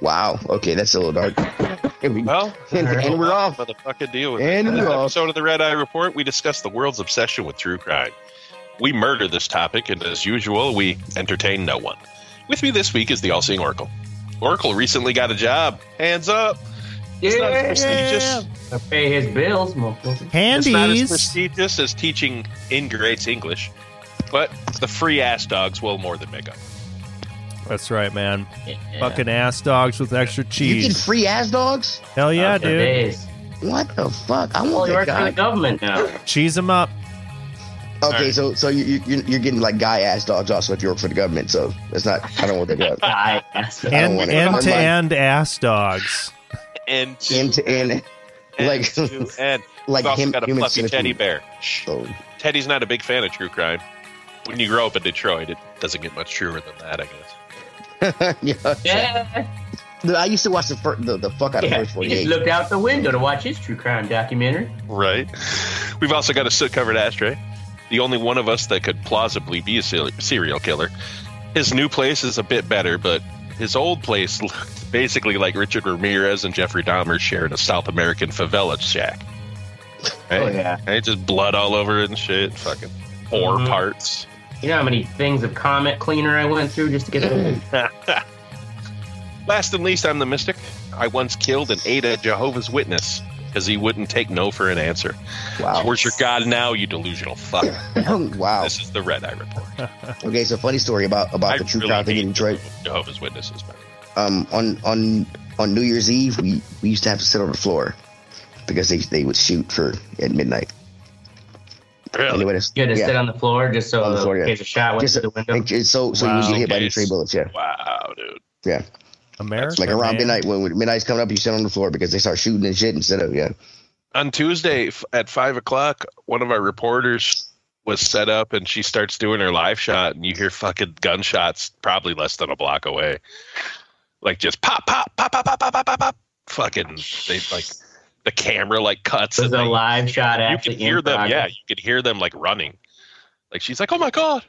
Wow. Okay, that's a little dark. And, we, Well, and, and we're off. Motherfucking deal with And it. In we're this off. episode of the Red Eye Report, we discuss the world's obsession with true crime. We murder this topic, and as usual, we entertain no one. With me this week is the all-seeing Oracle. Oracle recently got a job. Hands up. It's not as prestigious. I pay his bills, motherfucker. It's not as prestigious as teaching ingrates English, but the free ass dogs will more than make up. That's right, man. Yeah. Fucking ass dogs with extra cheese. You get cheese. free ass dogs? Hell yeah, dude. days. What the fuck? I want he that works for the government now. Cheese them up. Okay, Alright. so so you, you you're getting like guy ass dogs also if you work for the government. So that's not. I don't want that dog. Guy. I don't And want it. end Never to mind. end ass dogs. And End to end, and like- to end. like We've him, got a human fluffy teddy bear. Shh. So Teddy's not a big fan of true crime. When you grow up in Detroit, it doesn't get much truer than that, I guess. yeah. Yeah. I used to watch the fir- the, the fuck out of yeah. First He just looked out the window to watch his true crime documentary. Right. We've also got a soot covered ashtray. The only one of us that could plausibly be a serial killer. His new place is a bit better, but his old place looked basically like Richard Ramirez and Jeffrey Dahmer shared a South American favela shack. Right? Oh yeah. Hey, just blood all over it and shit. Fucking ore Mhm. parts. You know how many things of Comet Cleaner I went through just to get it? Last and least, I'm the mystic. I once killed and ate a Jehovah's Witness because he wouldn't take no for an answer. Wow. Where's your God now, you delusional fuck? wow. This is the Red Eye Report. Okay, so funny story about about I the true really crime thing in Detroit. Jehovah's Witnesses. man. Um, on on on New Year's Eve, we we used to have to sit on the floor because they they would shoot for at midnight. Really? Anyway, that's- You had to yeah. sit on the floor just so On the the yeah. case of shot went Just through the window. and just so so you Wow. would get hit by the Case. bullets. Yeah, Wow, dude. yeah. America. Like around man. midnight when, when midnight's coming up, you sit on the floor because they start shooting and shit instead of yeah. On Tuesday f- at five o'clock, one of our reporters was set up and she starts doing her live shot, and you hear fucking gunshots probably less than a block away. Like just pop, pop, pop, pop, pop, pop, pop, pop, pop. Fucking, they like the camera like cuts. was and a they- live shot at you actually could hear them. progress. Yeah, you could hear them like running. Like she's like, "Oh my god!"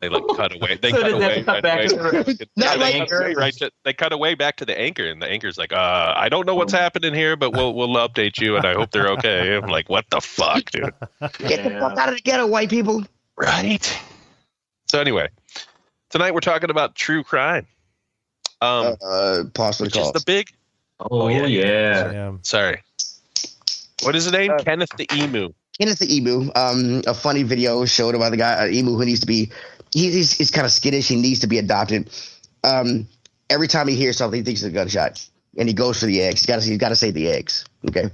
They like cut away. They So cut did they away. cut right back away. to the- Not Yeah, they, like- cut away right to, they cut away back to the anchor, and the anchor's like, "Uh, I don't know what's happening here, but we'll we'll update you, and I hope they're okay." I'm like, "What the fuck, dude?" Get the fuck out of the ghetto, white people. Right. So anyway, tonight we're talking about true crime. Um, Uh, pause for the which is the big. Oh, yeah. yeah. Yeah. Sorry. What is his name? Kenneth the Emu. Kenneth the emu. Um, a funny video showed about the guy, an emu who needs to be. He, he's he's kind of skittish. He needs to be adopted. Um, every time he hears something, he thinks it's a gunshot, and he goes for the eggs. He's got to he's got to save the eggs. Okay.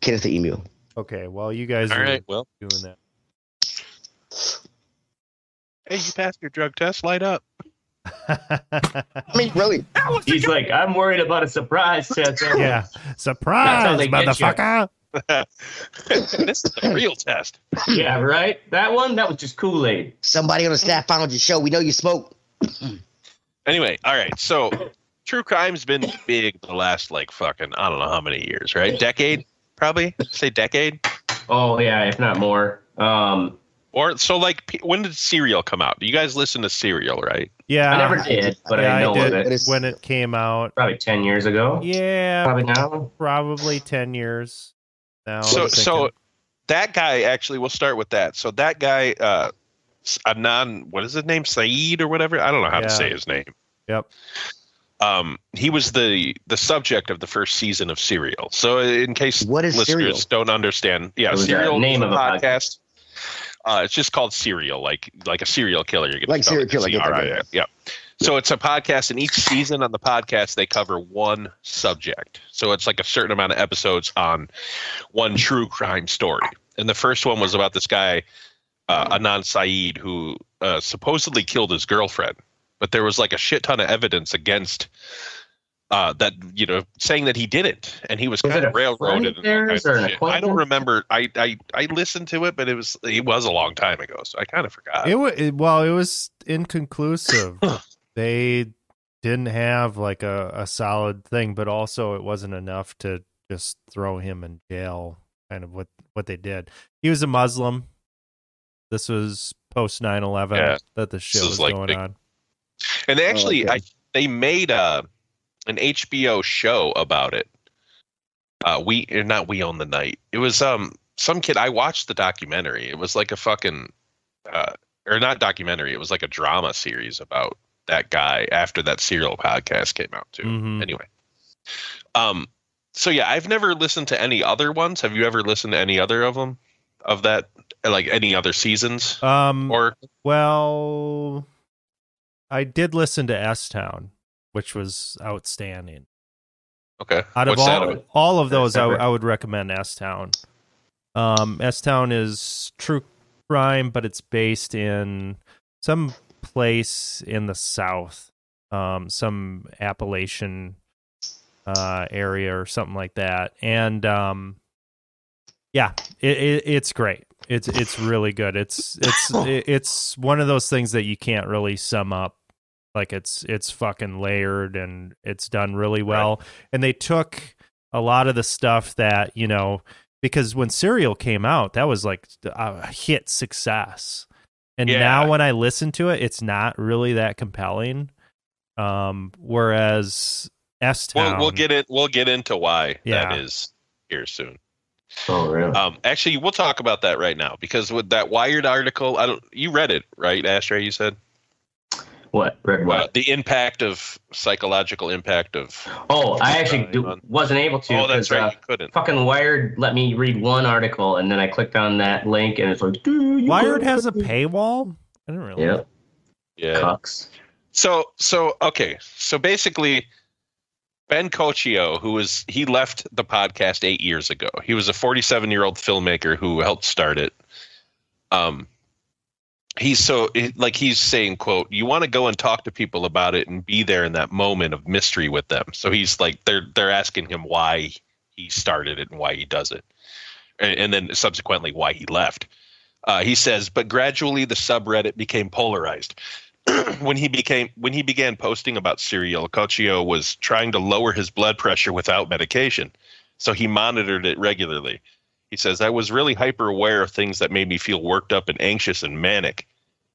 Kenneth the emu. Okay. Well, you guys All are right. Well, doing that. hey, you passed your drug test. Light up. I mean, really? He's like, I'm worried about a surprise test. yeah. Surprise, they get you. motherfucker. this is the real test. Yeah, right? That one, that was just Kool Aid. Somebody on the staff found your show. We know you smoke. Anyway, all right. So, true crime's been big the last like fucking I don't know how many years, right? Decade, probably. Say decade. Oh, yeah, if not more. Um, Or so like when did Serial come out? You guys listen to Serial, right? Yeah. I never did, but yeah, I know did of it. is- when it came out. Probably 10 years ago. Yeah, Probably now. probably ten years now. so so that guy actually we'll start with that. So that guy uh Anan what is his name? Syed or whatever? I don't know how Yeah. to say his name. Yep. Um he was the the subject of the first season of Serial. So in case What is listeners Serial? don't understand. Yeah, It Serial name of a a podcast. Uh, it's just called Serial, like like a serial killer. You're Like serial killer, that, Yeah. So it's a podcast, and each season on the podcast they cover one subject. So it's like a certain amount of episodes on one true crime story. And the first one was about this guy, uh, Anan Syed, who uh, supposedly killed his girlfriend, but there was like a shit ton of evidence against uh, that, you know, saying that he didn't, and he was, Was kind of railroaded. and all of theirs kinds of or an shit. I don't remember. I, I I listened to it, but it was it was a long time ago, so I kind of forgot. It, wa- it well, it was inconclusive. they didn't have like a, a solid thing, but also it wasn't enough to just throw him in jail. Kind of what what they did. He was a Muslim. This was post 9-11 Yeah. that the shit is was like going big- on. And actually, okay. I they made uh an HBO show about it. Uh, we not we own the night. It was um some kid. I watched the documentary. It was like a fucking uh, or not documentary. It was like a drama series about that guy after that serial podcast came out too. Mhm. Anyway, um, so yeah, I've never listened to any other ones. Have you ever listened to any other of them? Of that, like any other seasons Um, or well, I did listen to S Town, which was outstanding. okay? Out of What's that all about? all of those, I. I would recommend S Town. Um, S Town is true crime, but it's based in some place in the South, um, some Appalachian uh, area or something like that, and um, yeah, it, it, it's great. It's it's really good. It's it's it's one of those things that you can't really sum up. Like it's it's fucking layered and it's done really well. And they took a lot of the stuff that you know because when Serial came out, that was like a hit success. And Yeah. now when I listen to it, it's not really that compelling. Um, whereas S Town, We'll, we'll get it. We'll get into why Yeah. that is here soon. Oh, really? Um, actually, we'll talk about that right now because with that Wired article, I don't. You read it, right, Ashtray? You said what? Read uh, the impact of psychological impact of. oh, I actually do, wasn't able to. Oh, that's 'cause, right. uh, you couldn't. fucking Wired let me read one article, and then I clicked on that link, and it's like, dude, you Wired has a paywall. I didn't really. Yep, Yeah. cucks. So so okay. So basically, Ben Cochio, who was he left the podcast eight years ago. He was a 47 year old filmmaker who helped start it. Um, he's so like he's saying, "quote You want to go and talk to people about it and be there in that moment of mystery with them." So he's like they're they're asking him why he started it and why he does it, and, and then subsequently why he left. Uh, he says, but gradually the subreddit became polarized when he became when he began posting about cereal, Cochio was trying to lower his blood pressure without medication, so he monitored it regularly. He says, "I was really hyper aware of things that made me feel worked up and anxious and manic."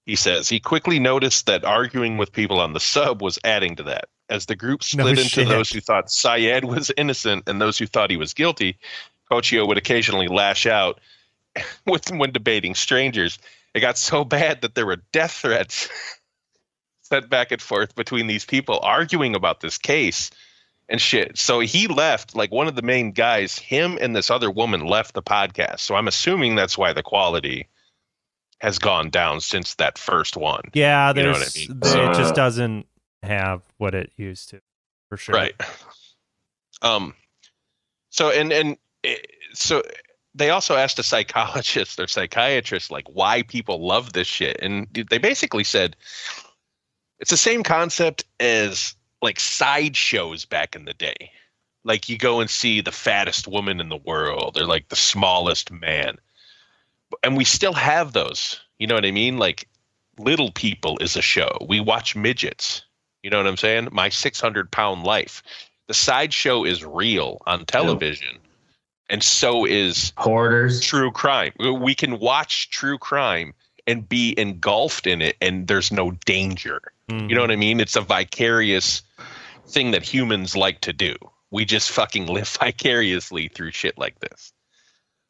He says he quickly noticed that arguing with people on the sub was adding to that. As the group No split into shit. those who thought Syed was innocent and those who thought he was guilty, Cochio would occasionally lash out with when debating strangers. It got so bad that there were death threats sent back and forth between these people arguing about this case and shit. So he left, like one of the main guys, him and this other woman left the podcast. So I'm assuming that's why the quality has gone down since that first one. Yeah, You know what I mean? th- it just Uh, doesn't have what it used to, for sure. Right. Um so and and eh, so they also asked a psychologist or psychiatrist like why people love this shit and they basically said it's the same concept as like sideshows back in the day. Like you go and see the fattest woman in the world or like the smallest man. And we still have those. You know what i mean? Like little people is a show. We watch midgets. You know what i'm saying? My 600 pound life. The sideshow is real on television. And so is Hoarders. true crime. We can watch true crime and be engulfed in it, and there's no danger. Mhm. You know what I mean? It's a vicarious thing that humans like to do. We just fucking live vicariously through shit like this.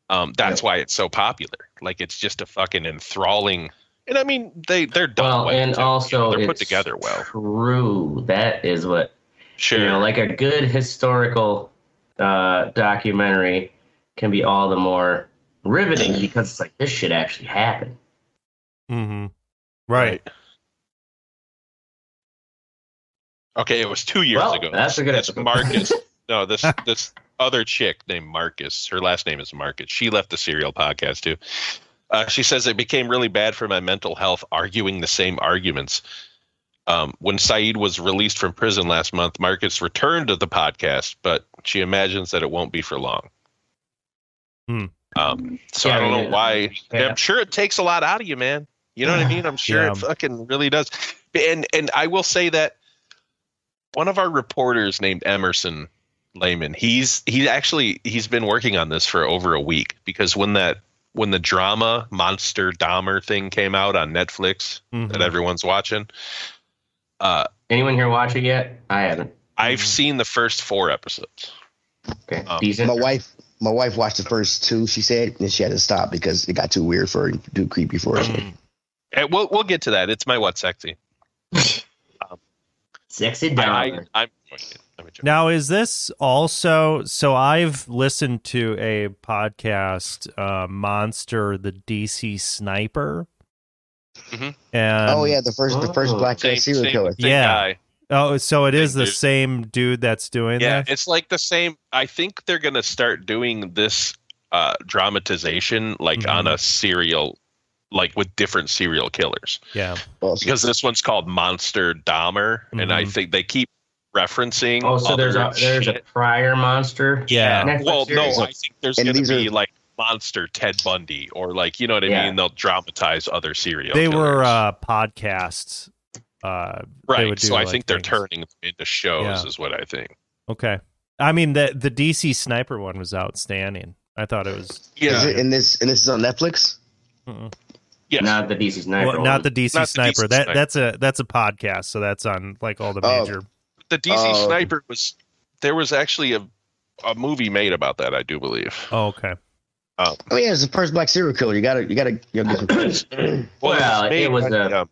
Um, that's why it's so popular. Like it's just a fucking enthralling. And I mean, they they're done Well, well. and too. also they're put together well. True, that is what Sure. you know. Like a good historical uh, documentary can be all the more riveting because it's like this shit actually happened. Mhm. Right. Okay, it was two years Well, ago. that's a good That's episode. Marcus. no, this this other chick named Marcus. Her last name is Marcus. She left the serial podcast too. Uh, she says it became really bad for my mental health arguing the same arguments. Um, when Syed was released from prison last month, Marcus returned to the podcast, but she imagines that it won't be for long. Hmm. Um, so Yeah, I don't know mean, why. yeah. I'm sure it takes a lot out of you, man. You know what I mean? I'm sure Yeah. it fucking really does. And and I will say that one of our reporters named Emerson Lehman, he's he actually he's been working on this for over a week because when that when the drama Monster Dahmer thing came out on Netflix Mhm. that everyone's watching, uh Anyone here watch it yet? I haven't. I've seen the first four episodes. Okay, Um, decent. My wife, my wife watched the first two. She said, and she had to stop because it got too weird for her, and too creepy for her. And Eh, we'll we'll get to that. It's my what sexy. Sexy dollar. I, I'm. I'm. Now, is this also? So I've listened to a podcast, uh, Monster, the DC Sniper. Mhm. And oh yeah, the first, the first Oh. black Same, serial same, killer. same Yeah. guy. oh, so it is the dude. same dude that's doing that? Yeah, that. it's like the same. I think they're gonna start doing this uh, dramatization like Mhm. on a serial, like with different serial killers. Yeah, Well, Because this one's called Monster Dahmer, and I Mhm. think they keep referencing. oh, so there's a other there's a prior monster. Yeah. Netflix Well, no. I think there's And gonna be are- like Monster Ted Bundy, or like you know what I Yeah. mean. They'll dramatize other serial. they killers. were uh, podcasts. Uh, they right. would do, So I like, think they're things. turning them into shows, Yeah. is what I think. okay. I mean, the the DC Sniper one was outstanding. I thought it was. is Yeah. it, and this and this is on Netflix. Mm-mm. Yes. Not the DC Sniper. Well, not the DC Not the Sniper. DC that Sniper. that's a that's a podcast. So that's on like all the Oh. major. the DC Oh. Sniper was there was actually a a movie made about that, I do believe. Oh, okay. Oh yeah, it's the first black serial killer. You gotta, you gotta, you gotta get some. Well, it made was by, a um,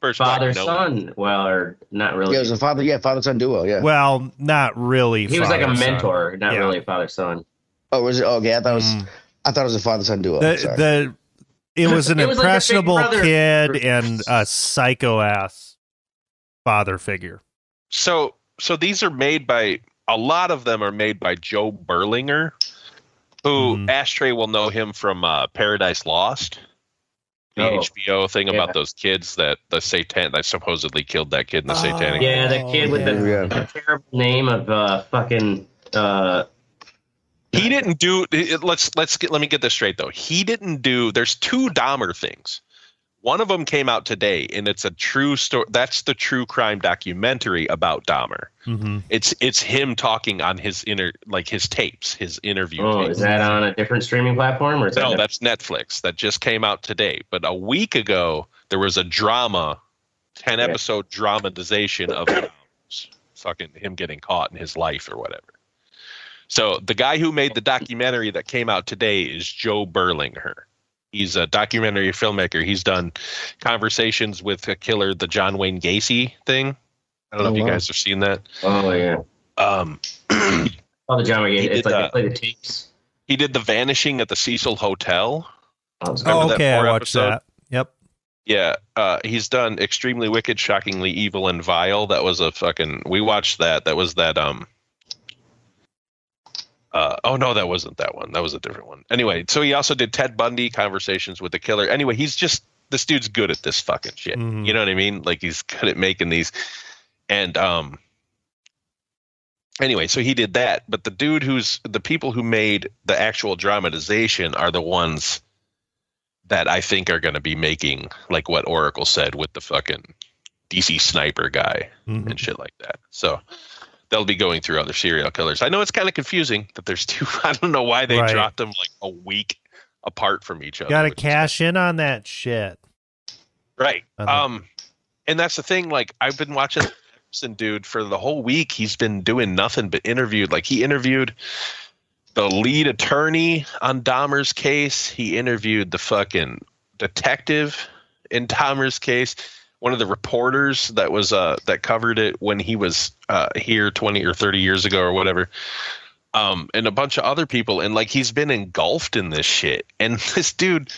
first father Note. son. Well, or not really. yeah, it was a father, yeah, father son duo. Yeah. Well, not really. he was like a father-son. mentor, not Yeah. really a father son. oh, was it? Okay, I thought it was. Mm. I thought it was a father son duo. the Sorry. the it was an It was like impressionable Brother. kid and a psycho ass father figure. So so these are made by a lot of them are made by Joe Berlinger, who Mhm. Ashtray will know him from uh, Paradise Lost. The Oh, HBO thing yeah. about those kids that the satan that supposedly killed that kid in the satanic. Oh, Yeah, the kid with yeah. the terrible name of uh, fucking. Uh, He didn't do. it- Let's let's get. Let me get this straight though. He didn't do. There's two Dahmer things. One of them came out today, and it's a true story. That's the true crime documentary about Dahmer. hmm It's it's him talking on his inner like his tapes, his interview. oh, tapes. is that on a different streaming platform or is No, that? that's Netflix. That just came out today. But a week ago, there was a drama, ten Yeah. episode dramatization of fucking him getting caught in his life or whatever. So the guy who made the documentary that came out today is Joe Berlinger. He's a documentary filmmaker. He's done conversations with a killer, the John Wayne Gacy thing. I don't know Oh, if you guys have seen that. Oh yeah. Um, Oh, the John Wayne. McGee. It's did like that. they play the tapes. he did the vanishing at the Cecil Hotel. Oh, it's Remember Oh, that okay. I watched episode? that. Yep. Yeah, uh, he's done extremely wicked, shockingly evil, and vile. That was a fucking. We watched that. That was that. Um. Uh, oh no, that wasn't that one. That was a different one. Anyway, so he also did Ted Bundy, Conversations with the Killer. Anyway, he's just this dude's good at this fucking shit. Mhm. You know what I mean? Like he's good at making these. And um. Anyway, so he did that, but the dude who's the people who made the actual dramatization are the ones that I think are going to be making like what Oracle said with the fucking DC sniper guy Mhm. and shit like that. So they'll be going through other serial killers. I know it's kind of confusing that there's two. I don't know why they Right. dropped them like a week apart from each other. Got to cash in on that shit. right. Um, and that's the thing. Like I've been watching Epson dude for the whole week. He's been doing nothing but interviewed. Like he interviewed the lead attorney on Dahmer's case. He interviewed the fucking detective in Dahmer's case. One of the reporters that was uh that covered it when he was uh here 20 or 30 years ago or whatever. Um, and a bunch of other people, and like he's been engulfed in this shit. And this dude,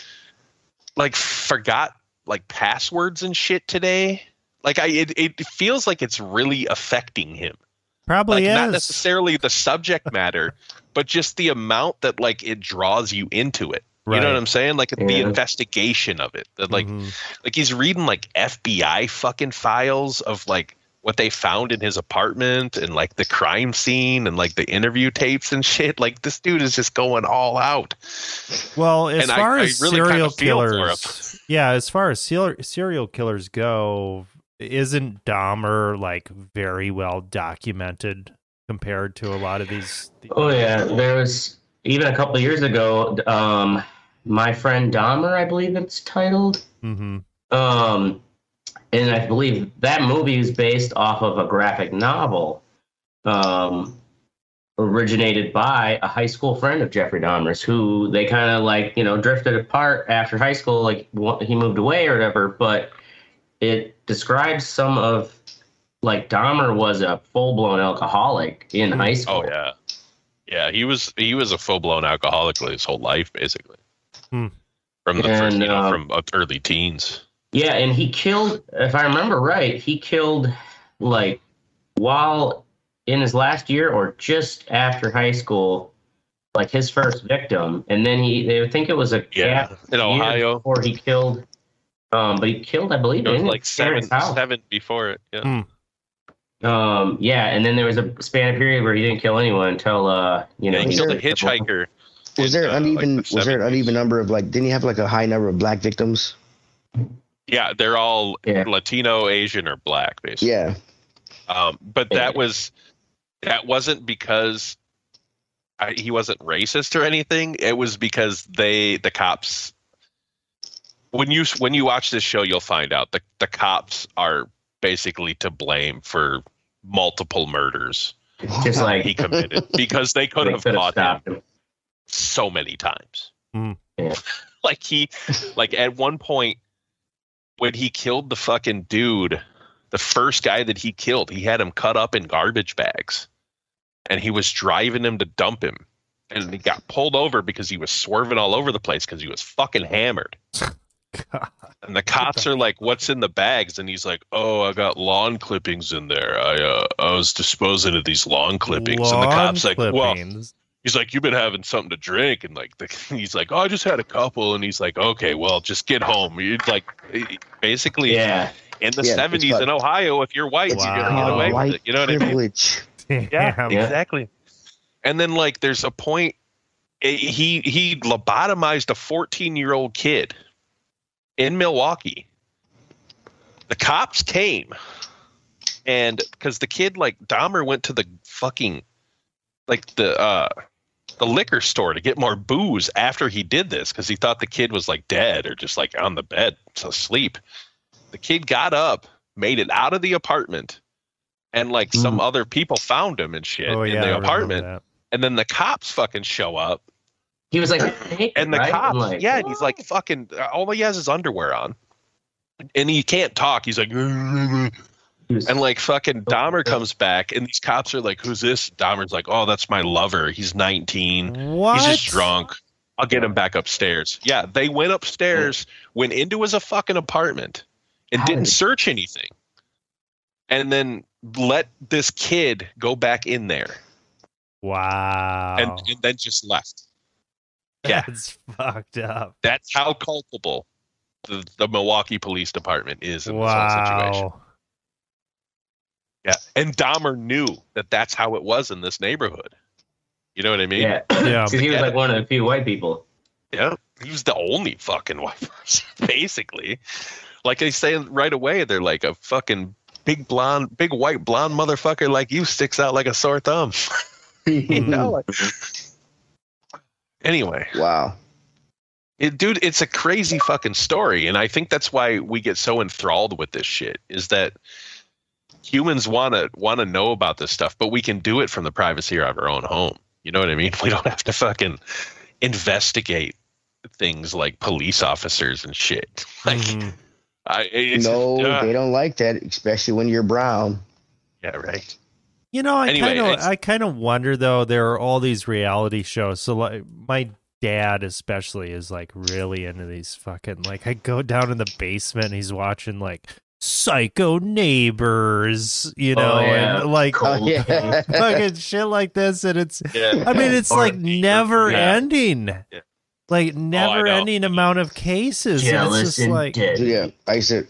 like, forgot like passwords and shit today. Like, I it, it feels like it's really affecting him Probably like not necessarily the subject matter but just the amount that like it draws you into it you know what i'm saying? Like the investigation of it. That like Mhm. like he's reading like fbi fucking files of like what they found in his apartment and like the crime scene and like the interview tapes and shit. Like this dude is just going all out. Well, as And far I as really kinda serial feel killers, yeah, as far as serial serial killers go, isn't Dahmer like very well documented compared to a lot of these? Oh yeah, there was even a couple of years ago. Um, my friend Dahmer, I believe it's titled. hmm Um, and I believe that movie is based off of a graphic novel um, originated by a high school friend of Jeffrey Dahmer's, who they kind of like you know drifted apart after high school, like he moved away or whatever. But it describes some of like Dahmer was a full blown alcoholic in high school. Oh yeah, yeah. He was he was a full blown alcoholic his whole life, basically. Hmm. From the first, you know, uh, from early teens. Yeah, and he killed, if I remember right, he killed like while in his last year or just after high school, like his first victim, and then he they think it was a Yeah, in Ohio. before he killed. Um, but he killed, I believe, It was like his seven seven before it. Yeah. Hmm. Um, yeah, and then there was a span of period where he didn't kill anyone until uh, you know, Yeah, he Was killed a there- hitchhiker. Was there in, uh, uneven? like the was there an 70s. uneven number of like? Didn't you have like a high number of black victims? Yeah, they're all Yeah. Latino, Asian, or black, basically. Yeah. Um, but that was that wasn't because I, he wasn't racist or anything. It was because they the cops. When you when you watch this show, you'll find out the the cops are basically to blame for multiple murders just like he committed because they could they have caught him him. So many times. Hmm. Yeah. like he like at one point when he killed the fucking dude, the first guy that he killed, he had him cut up in garbage bags. And he was driving him to dump him. And he got pulled over because he was swerving all over the place because he was fucking hammered. God. And the cops are like, "What's in the bags?" And he's like, "Oh, I got lawn clippings in there. I uh, I was disposing of these lawn clippings." and the Lawn cops like, "Well, clippings. He's like, "You've been having something to drink," and like, the, he's like, "Oh, I just had a couple," and he's like, "Okay, well, just get home." You like, basically, Yeah, in the Yeah, seventies like- in Ohio, if you're white, It's you're gonna get away with it. You know what I mean? privilege. Yeah, Yeah. exactly. And then like, there's a point. eh, He he lobotomized a 14 year old kid in Milwaukee. The cops came, and because the kid like Dahmer went to the fucking like the uh the liquor store to get more booze after he did this because he thought the kid was like dead or just like on the bed asleep. The kid got up, made it out of the apartment, and like some other people found him and shit Oh in yeah, the apartment. And then the cops fucking show up, he was like, naked, and the right? cops, like, yeah, and he's like fucking. All he has is underwear on, and he can't talk. He's like. He was- And like fucking oh, Dahmer comes back, and these cops are like, "Who's this?" Dahmer's like, "Oh, that's my lover. He's 19. What? He's just drunk. I'll get him back upstairs." Yeah, they went upstairs, went into his uh, fucking apartment, and How didn't did- search anything, and then let this kid go back in there, Wow. and, and then just left. yeah. That's fucked up. That's how culpable the, the Milwaukee Police Department is in this whole situation. Wow. Yeah, and Dahmer knew that that's how it was in this neighborhood. You know what I mean? yeah, Yeah. because he was like one of the few white people. Yeah, he was the only fucking white person, basically. Like they say right away, they're like a fucking big blonde, big white blonde motherfucker like you sticks out like a sore thumb. you know. Mm-hmm. like- anyway, Wow. it, dude, it's a crazy fucking story, and I think that's why we get so enthralled with this shit. Is that humans want to want to know about this stuff, but we can do it from the privacy of our own home. You know what I mean? We don't have to fucking investigate things like police officers and shit. Like, Mhm. I, no, uh, they don't like that, especially when you're brown. yeah, right. You know, I Anyway, kind of, I kind of wonder though. There are all these reality shows. So, like, my dad especially is like really into these fucking. Like, I go down in the basement, and he's watching like Psycho Neighbors, you know, Oh, yeah. and like Oh, yeah. fucking shit like this, and it's. Yeah. I mean, it's Or- like never Yeah. ending. Yeah. Like never know. ending amount of cases. and it's just and like dead. yeah, I used to.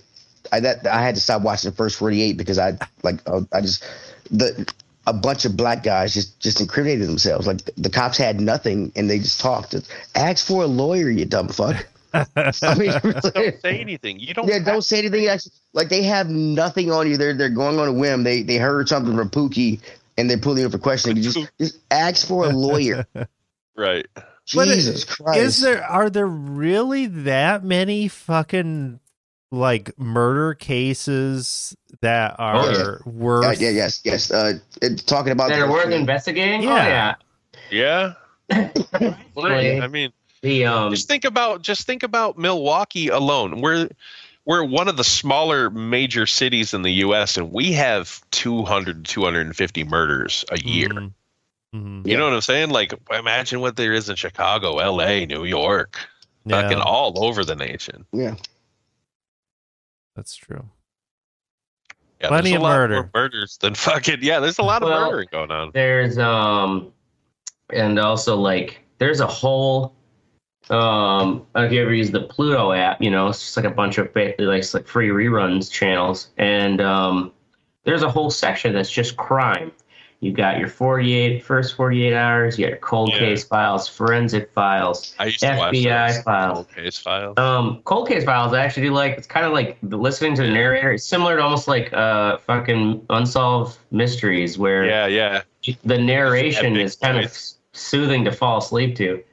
I that I had to stop watching the first 48 because I like uh, I just the a bunch of black guys just just incriminated themselves. Like the, cops had nothing and they just talked. Ask for a lawyer, you dumb fuck. I mean, Don't say anything. You don't. yeah, don't say anything. Actually, like they have nothing on you. They're they're going on a whim. They they heard something from Pookie and they're pulling you for questioning. You just just ask for a lawyer. Right. But Jesus Christ! Is there are there really that many fucking like murder cases that are Oh, yeah. worth. Uh, yeah, yes, yes. Uh, it, talking about That are worth investigating. Yeah. Oh Yeah. yeah. Like, I mean, the um. just think about just think about Milwaukee alone. We're we're one of the smaller major cities in the U.S. and we have 200 250 murders a year. Mhm. Mhm. You know what I'm saying? Like, imagine what there is in Chicago, L.A., New York, fucking all over the nation. Yeah, that's true. Yeah, Plenty there's of a lot murder. more murders than fucking yeah. There's a lot of Well, murdering going on. there's um and also like there's a whole um if you ever use the Pluto app, you know, it's just like a bunch of like like free reruns channels and um there's a whole section that's just crime. You got your 48 first 48 hours, you got your cold Yeah. case files, forensic files, I used to watch FBI files. cold case files. Um, cold case files I actually do like. It's kind of like listening to the narrator. It's similar to almost like uh fucking unsolved mysteries where Yeah, yeah. the narration is kind of soothing to fall asleep to.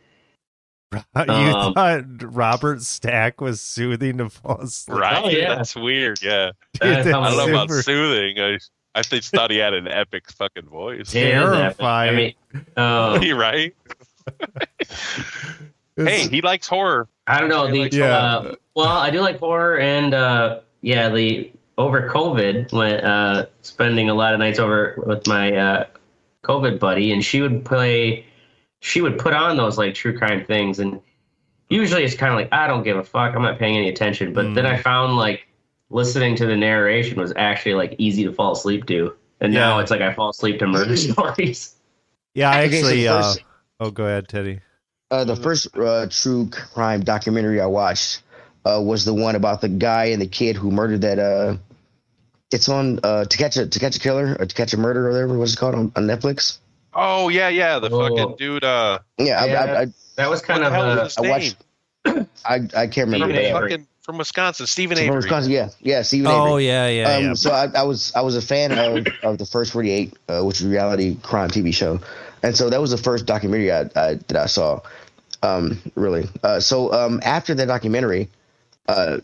you Um, thought Robert Stack was soothing to fall asleep. Right. Oh, yeah. That's weird. Yeah. That's how I don't know about soothing. I I just thought he had an epic fucking voice. It is epic. I Terrifying. mean, um, He right? Hey, he likes horror. I don't know. I The Yeah. uh, well, I do like horror, and uh, yeah, the over COVID, when uh, spending a lot of nights over with my uh, COVID buddy, and she would play, she would put on those like true crime things, and usually it's kind of like I don't give a fuck, I'm not paying any attention. But then Mm. I found like listening to the narration was actually like easy to fall asleep to, and now it's like I fall asleep to murder stories. yeah, I actually. the uh, first- oh, go ahead, Teddy. uh, the first uh, true crime documentary I watched uh, was the one about the guy and the kid who murdered that. Uh, it's on uh, to catch a to catch a killer or to catch a murder or whatever. What's it called on, on Netflix? Oh yeah, yeah. The Oh. fucking dude. Uh, Yeah, I- Yeah. I, I, That was what kind the of hell a, was his I name? watched- I, I can't remember. Steven the name. Avery. Fucking from Wisconsin, Steven Avery. From Wisconsin, yeah, yeah, Steven Oh Avery. yeah, yeah, um, yeah. So I, I was I was a fan of, of the first 48, uh, which is a reality crime TV show, and so that was the first documentary I, I, that I saw. Um, really. Uh, so um, after that documentary, uh,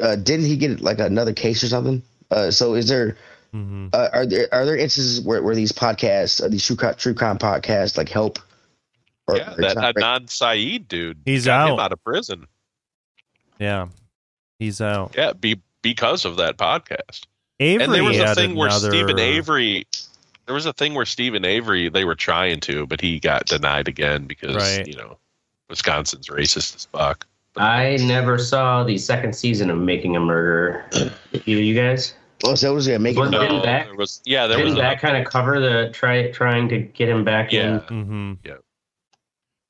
uh, didn't he get like another case or something? Uh, so is there Mhm. uh, are there are there instances where, where these podcasts, uh, these true crime, true crime podcasts, like help? Or, Yeah, or that not- Adnan Syed dude. He's got him out. out of prison. Yeah, he's out. Yeah, be because of that podcast. Avery and there was a had thing where another- Steven Avery. There was a thing where Steven Avery they were trying to, but he got denied again because Right. you know Wisconsin's racist as fuck. I never saw the second season of Making a Murderer. you, you guys? Oh, so it was yeah, making Was no, it- Didn't there was yeah, there Didn't was that kind of cover the try trying to get him back Yeah. in? Mhm. Yeah.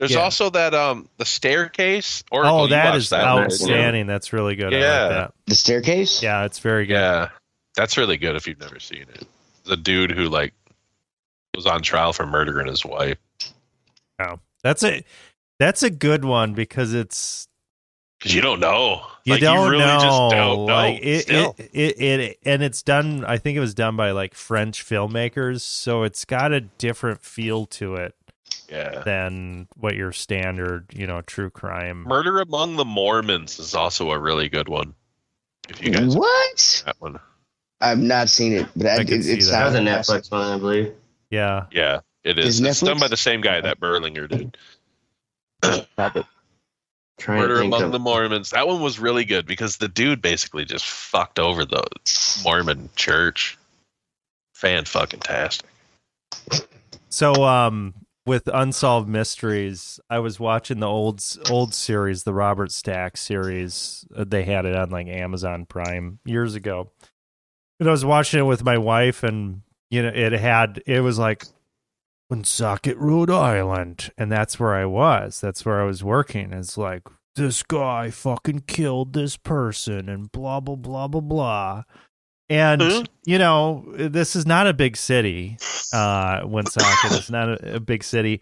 There's Yeah. also that um the staircase. Or Oh, that is that watched is outstanding. That's really good. I Yeah. like that. the staircase. Yeah, it's very good. Yeah, that's really good if you've never seen it. The dude who like was on trial for murdering his wife. Oh, that's a that's a good one because it's Because you don't know. you Like, don't really know, just don't know. like it, it, it it and it's done. I think it was done by like French filmmakers, so it's got a different feel to it yeah. than what your standard, you know, true crime. Murder Among the Mormons is also a really good one. If you guys What? that one. I've not seen it, but I, I it, can it, that. That was a Netflix one, I believe. Yeah, Yeah, it is. Is It's done by the same guy that Berlinger did. Probably. Trying Murder to think Among of, the Mormons. That one was really good because the dude basically just fucked over the Mormon church. Fan fucking tastic. So, um, with unsolved mysteries, I was watching the old old series, the Robert Stack series. Uh, They had it on like Amazon Prime years ago, and I was watching it with my wife, and you know, it had it was like Woonsocket, Rhode Island, and that's where I was. That's where I was working. It's like this guy fucking killed this person, and blah blah blah blah blah. And Mhm. you know, this is not a big city uh Woonsocket is not a, a big city.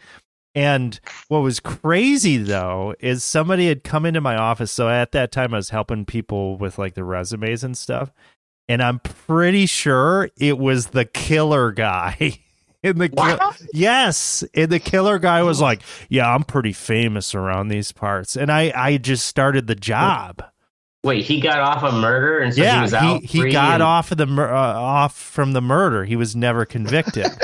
And what was crazy though is somebody had come into my office. So at that time I was helping people with like the resumes and stuff. And I'm pretty sure it was the killer guy. And the ki- yes, and the killer guy was like, "Yeah, I'm pretty famous around these parts." And I I just started the job. Wait, he got off a murder and so he was he out. he, free got and- off of the uh, off from the murder. He was never convicted.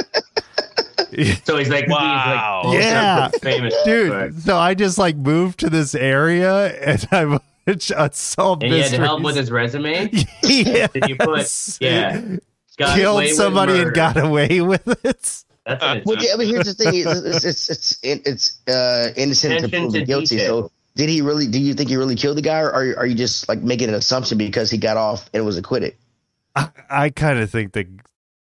So he's like, Wow. he's like, Yeah. famous Dude, so I just like moved to this area and I unsolved And he had to help with his resume. yes. Did you put yeah? Got away killed with somebody and got away with it? That's an Well, yeah, but here's the thing: it's it's it's, it's, it's uh, innocent to Attention proven guilty. detail. So, did he really? Do you think he really killed the guy, or are, are you just like making an assumption because he got off and was acquitted? I, I kind of think that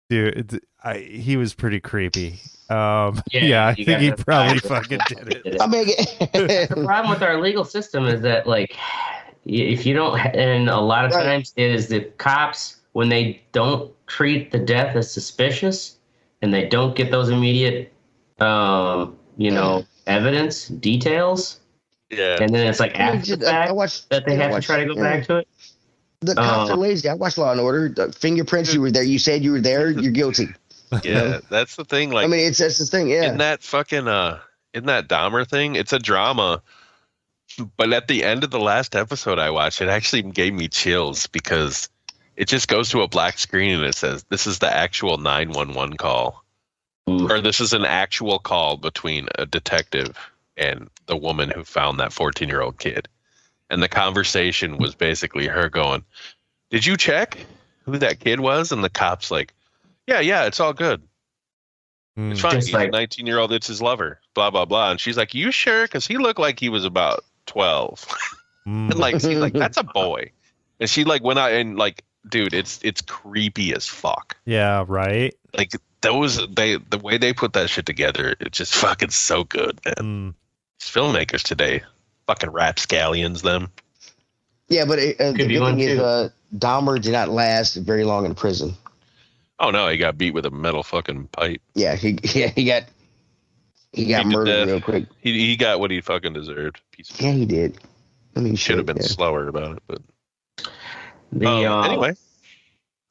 dude, I, he was pretty creepy. Um, yeah, Yeah, I think he the- probably fucking did it. I mean, the problem with our legal system is that like if you don't and a lot of Right. times it is the cops when they don't treat the death as suspicious and they don't get those immediate um you know evidence details Yeah. and then it's like I, mean, after the just- I watched that they I have to try to go yeah. back to it The cops Uh, are lazy. I watched Law and Order. The fingerprints. You were there. You said you were there. You're guilty. Yeah. That's the thing. Like, I mean, it's that's the thing. Yeah. in that fucking uh in that Dahmer thing, it's a drama. But at the end of the last episode I watched, it actually gave me chills because it just goes to a black screen and it says, This is the actual nine one one call. Oof. Or this is an actual call between a detective and the woman who found that fourteen year old kid. And the conversation was basically her going, Did you check who that kid was? And the cop's like, Yeah, yeah, it's all good. Mm. It's fine. Just He's like- a 19 year old. It's his lover. Blah blah blah. And she's like, "You sure?" Because he looked like he was about 12. Mm. and like, she's like, "That's a boy." And she like went out and like, dude, it's it's creepy as fuck. yeah, right. Like those they the way they put that shit together, it's just fucking so good, man. Mm. These filmmakers today, fucking rapscallions them. yeah, but it, uh, the good one, thing is, too. uh, Dahmer did not last very long in prison. Oh no, he got beat with a metal fucking pipe. Yeah, he yeah he got he got Beat to murdered death. real quick. He he got what he fucking deserved. Piece of Yeah, he did. I mean, should have been yeah. slower about it, but the um, uh, anyway.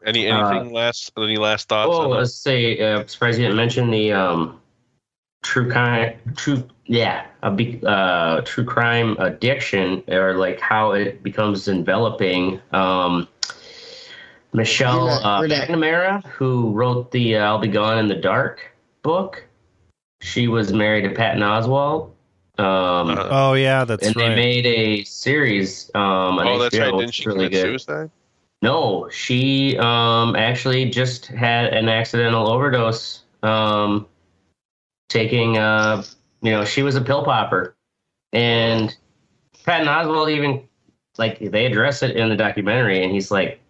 Any uh, anything last any last thoughts? Oh, on let's say, uh, I'm surprised you didn't mention the um, true crime, true, yeah, a big uh, true crime addiction, or like how it becomes enveloping. Um, Michelle not- uh, McNamara, who wrote the uh, "I'll Be Gone in the Dark" book, she was married to Patton Oswalt. Um, Uh-huh. Oh yeah, that's it. and right. they made a series um, Oh, that's HBO, right. Didn't she really commit good. suicide? No, she um actually just had an accidental overdose. Um, taking uh, you know, she was a pill popper, and Patton Oswalt even like they address it in the documentary, and he's like,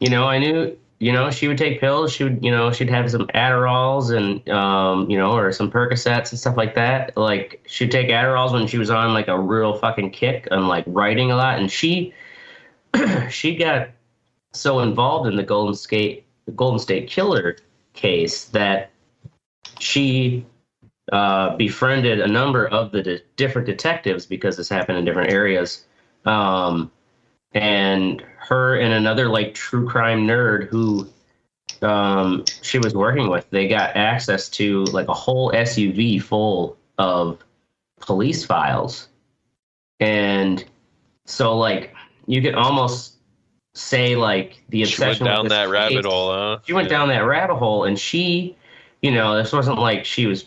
you know, I knew. You know, she would take pills. She would, you know, she'd have some Adderalls and, um, you know, or some Percocets and stuff like that. Like, she'd take Adderalls when she was on like a real fucking kick and like writing a lot. And she, she got so involved in the Golden State the Golden State Killer case that she uh, befriended a number of the de- different detectives because this happened in different areas. Um, and her and another like true crime nerd who um, she was working with, they got access to like a whole SUV full of police files. And so like you could almost say like the obsession. She went down that rabbit hole, huh? she went Yeah. down that rabbit hole and she you know this wasn't like she was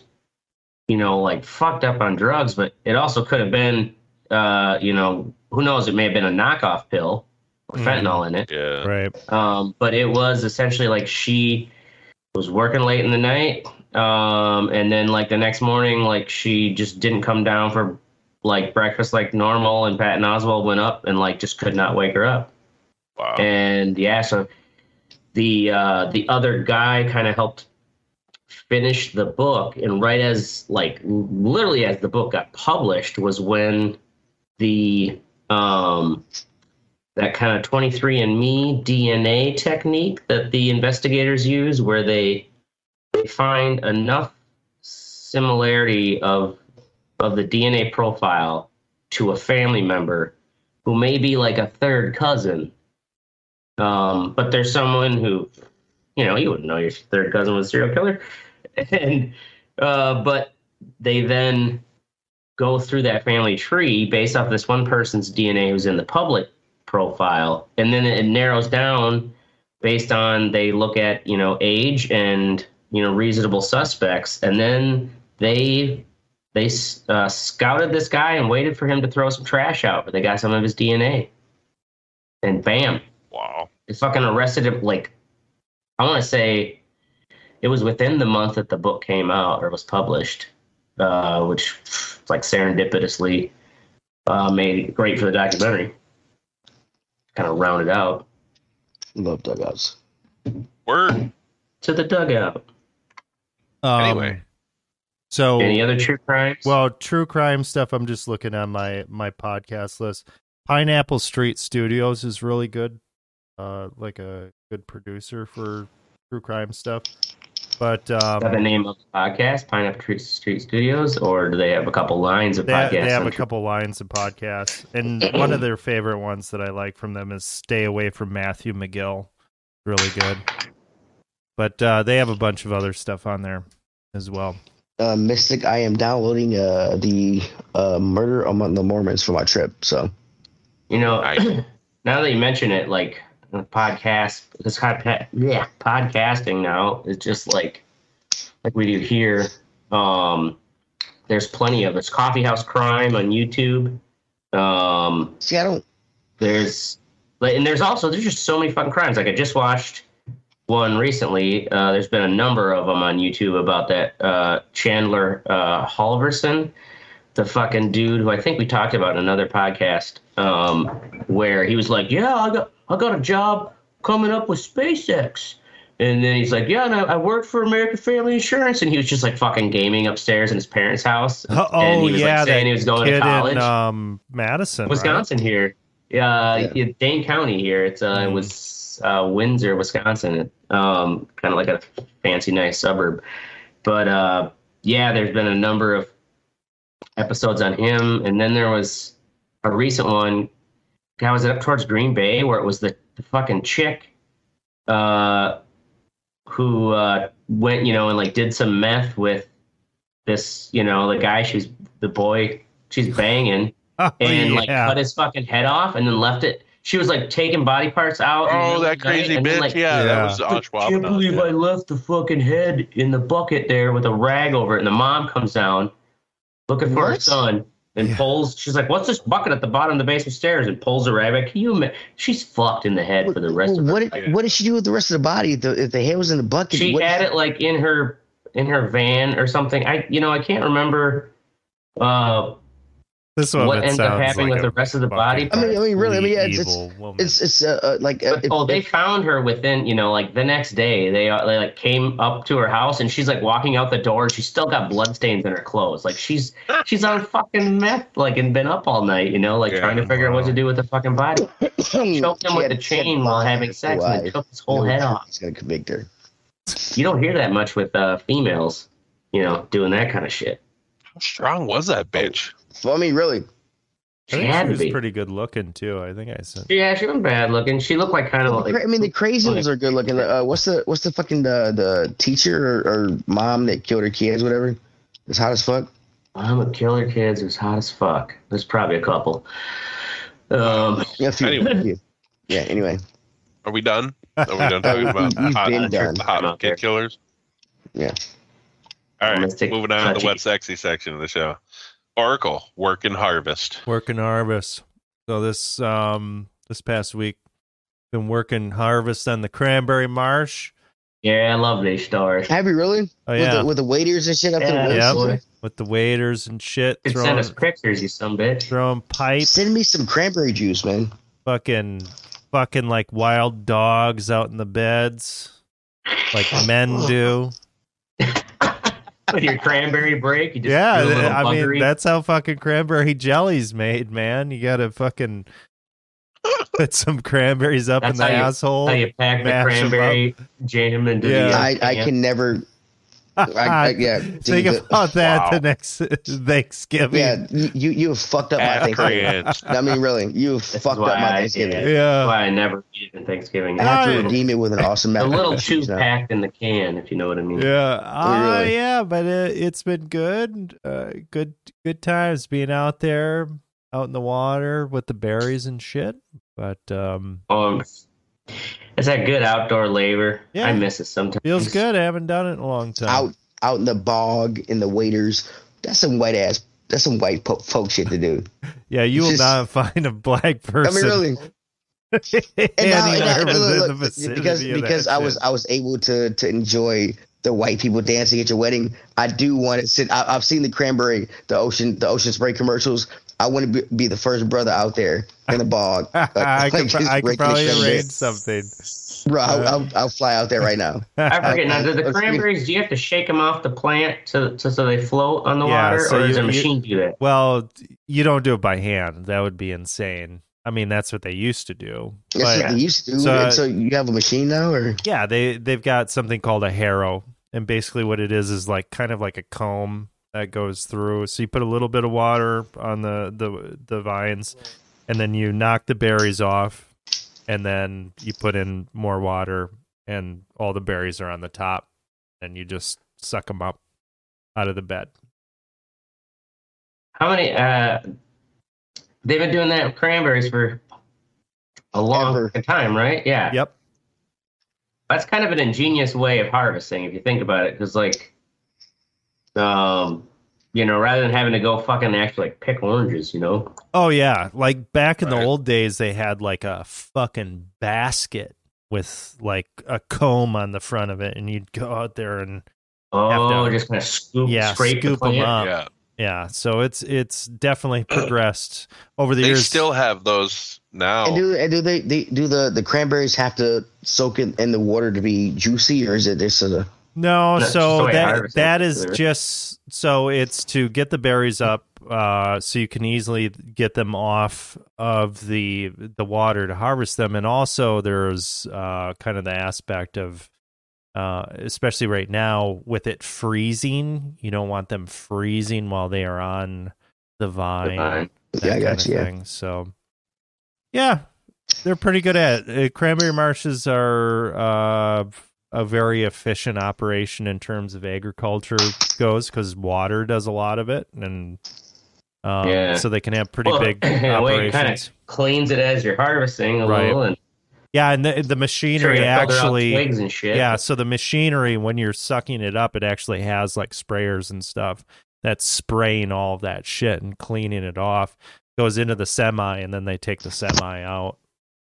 you know like fucked up on drugs but it also could have been uh you know who knows it may have been a knockoff pill with Mhm. fentanyl in it Yeah. right. um but it was essentially like she was working late in the night um and then like the next morning like she just didn't come down for like breakfast like normal and Patton Oswalt went up and like just could not wake her up Wow. and yeah, so the uh, the other guy kind of helped finish the book, and right as like literally as the book got published was when the um, that kind of 23andMe DNA technique that the investigators use, where they they find enough similarity of of the DNA profile to a family member who may be like a third cousin um, but there's someone who, you know, you wouldn't know your third cousin was a serial killer. And, uh, but they then go through that family tree based off this one person's DNA who's in the public profile, and then it narrows down based on they look at you know age and you know reasonable suspects, and then they they uh, scouted this guy and waited for him to throw some trash out, but they got some of his DNA, and bam, Wow. they fucking arrested him. Like I want to say, it was within the month that the book came out or was published, uh, which like serendipitously uh, made it great for the documentary. Kind of rounded out Love dugouts. Word. to the dugout. Um, Anyway. so Any other true crimes? Well, true crime stuff. I'm just looking on my my podcast list. Pineapple Street Studios is really good. Uh, like a good producer for true crime stuff. But is that the um, name of the podcast, Pineapple Tree Street Studios, or do they have a couple lines of they, podcasts? they have a true- couple lines of podcasts, and one of their favorite ones that I like from them is "Stay Away from Matthew McGill." Really good. But uh, they have a bunch of other stuff on there as well. Uh, Mystic, I am downloading uh, the uh, Murder Among the Mormons for my trip. So You know, Nice. now that you mention it, like the podcast, this kind of yeah, podcasting now is just like like we do here. Um, there's plenty of it's Coffee House Crime on YouTube. Um, see, I don't. there's like, and there's also there's just so many fucking crimes. Like I just watched one recently. Uh, there's been a number of them on YouTube about that uh, Chandler uh, Halderson, the fucking dude who I think we talked about in another podcast, um, where he was like, "Yeah, I got I got a job coming up with SpaceX." And then he's like, "Yeah, and I, I work for American Family Insurance," and he was just like fucking gaming upstairs in his parents' house. Oh, and he was yeah, like saying he was going kid to college. in um, Madison, right? Wisconsin here. Uh, Yeah. Dane County here. It's uh, it Mm. was uh, Windsor, Wisconsin. Um, kind of like a fancy, nice suburb. But uh, yeah, there's been a number of episodes on him, and then there was a recent one. Guy was it up towards Green Bay where it was the, the fucking chick, uh, who uh went, you know, and like did some meth with this, you know, the guy she's the boy she's banging Oh, and like cut his fucking head off and then left it. She was like taking body parts out. Oh, middle that of the night, crazy and bitch. then, like, yeah, Yeah. that was I Oshwab. can't believe I left the fucking head in the bucket there with a rag over it. And the mom comes down looking for her son and Yeah. pulls. She's like, "What's this bucket at the bottom of the basement stairs?" And pulls the back. Can you? She's fucked in the head for the rest of her what did, what did she do with the rest of the body? If the, if the hair was in the bucket, She what- had it like in her in her van or something. I you know I can't remember. Uh, This one what it ends up happening like with the rest of the body fucking I mean- I mean, really, I mean, yeah, it's- evil. It's it's uh, like uh, But, if- oh, they if- found her within, you know, like the next day. They, uh, they like came up to her house, and she's like walking out the door, and she's still got bloodstains in her clothes. Like she's she's on fucking meth, like and been up all night, you know, like Yeah, trying to figure out what to do with the fucking body. Choked him with had- the chain while having sex, blue and then eyes. took his whole No head off. He's gonna convict her. You don't hear that much with uh, females, you know, doing that kind of shit. How strong was that bitch? Well, I mean, really, I She had she to was be. pretty good looking too. I think I said. Yeah, she wasn't bad looking. She looked like kind of like. I mean, the crazy ones are good looking. Uh, what's the what's the fucking the the teacher or, or mom that killed her kids, whatever? It's hot as fuck. I'm a killer kids who's hot as fuck. There's probably a couple. Um, Yeah, few. Anyway. Yeah. Anyway, Are we done? Are we done talking about We've hot, been done. hot Out kid killers? Yeah. All right, Let's take- moving on to the wet sexy section of the show. Oracle work and harvest. Working harvest. So this um this past week, been working harvest on the cranberry marsh. yeah, I love these stars. have you really? Oh with, yeah, the, with the waders and shit up to Yeah, the Yep. with the waders and shit, You throwing send us pictures, you some bitch. throwing pipe, Send me some cranberry juice, man. fucking fucking like wild dogs out in the beds, like men do. With your cranberry break, you just Yeah, do a little I mean that's how fucking cranberry jelly's made, man. You gotta fucking put some cranberries up That's in the how you- asshole. how you pack the cranberry jam into Yeah. the. uh, I, I can. can never. I, I, yeah. Think dude, the- about that Wow. the next Thanksgiving. yeah. You you you have fucked up my Thanksgiving. I mean, really, you have fucked up my Thanksgiving. did. Yeah. Why I never eat it in Thanksgiving. I have to redeem it with an awesome A little and too cheese now. packed in the can, if you know what I mean. Yeah. Oh, really? yeah, but it, it's been good. Uh, good good times being out there. out in the water with the berries and shit. But um, Um, it's that good outdoor labor. Yeah. I miss it sometimes. feels good. I haven't done it in a long time. out out in the bog in the waders. That's some white ass. That's some white po- folk shit to do. Yeah, you will Just- not find a black person. I mean, really. Anywhere within look, the look, vicinity because of because that I was. I was able to to enjoy the white people dancing at your wedding. I do want to sit. I, I've seen the cranberry, the ocean, the ocean spray commercials. I want to be, be the first brother out there in the bog. I like, could, I could probably arrange something. Bro, I'll, I'll, I'll fly out there right now. I forget now. Do the cranberries? Do you have to shake them off the plant to, to so they float on the Yeah, water, so or does you- a you- machine do that? Well, you don't do it by hand. That would be insane. I mean, that's what they used to do. That's But what they used to do. So, uh, so you have a machine now, or yeah, they they've got something called a harrow, and basically what it is is like kind of like a comb that goes through. So you put a little bit of water on the the the vines, and then you knock the berries off, and then you put in more water, and all the berries are on the top, and you just suck them up out of the bed. How many? Uh, they've been doing that with cranberries for a long Ever. time, right? Yeah. Yep. That's kind of an ingenious way of harvesting, if you think about it, because like, um, you know, rather than having to go fucking actually like pick oranges, you know. Oh yeah, like back in the old days, they had like a fucking basket with like a comb on the front of it, and you'd go out there and Oh, to- just kind of scoop, yeah, scrape the scoop 'em plant. up. yeah. yeah. So it's it's definitely progressed over the They years. They still have those now. and do and do they, they do the the cranberries have to soak in, in the water to be juicy, or is it just a no, That's so that that is, is really. just so it's to get the berries up, uh, so you can easily get them off of the the water to harvest them, and also there's uh kind of the aspect of uh, especially right now with it freezing. You don't want them freezing while they are on the vine. vine. that Yeah, I got you, yeah. thing. So, yeah, they're pretty good at it. Uh, cranberry marshes are uh, a very efficient operation in terms of agriculture goes because water does a lot of it, and um, Yeah. so they can have pretty Well, big in a way, it kind of cleans it as you're harvesting a Right. little, and Yeah, and the, the machinery you filter out actually twigs and shit. Yeah, so the machinery when you're sucking it up, it actually has like sprayers and stuff that's spraying all of that shit and cleaning it off. Goes into the semi, and then they take the semi out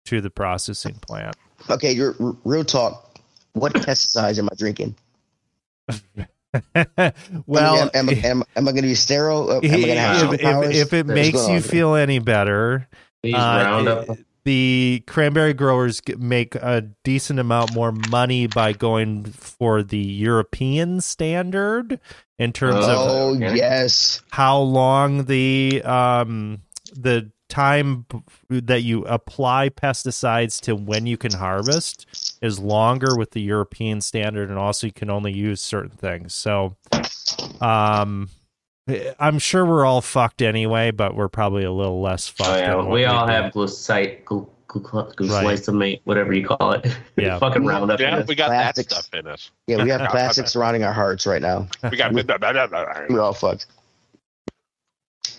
to the processing plant. okay? Your r- real talk. What pesticides am I drinking? well, am, am, if, am, am I going to be sterile? Uh, Am I going to have if, superpowers? if it makes you on? feel any better, uh, Roundup. the cranberry growers make a decent amount more money by going for the European standard in terms of oh Okay. yes, how long the um the time that you apply pesticides to when you can harvest is longer with the European standard and also you can only use certain things. So um I'm sure we're all fucked anyway, but we're probably a little less fucked. Oh yeah, than we all do. have glucite, glu, glu, glu, Right. whatever you call it. Yeah. fucking Roundup. yeah, we got Plastics. that stuff in us. yeah. We have plastic surrounding our hearts right now. We got. We're all fucked.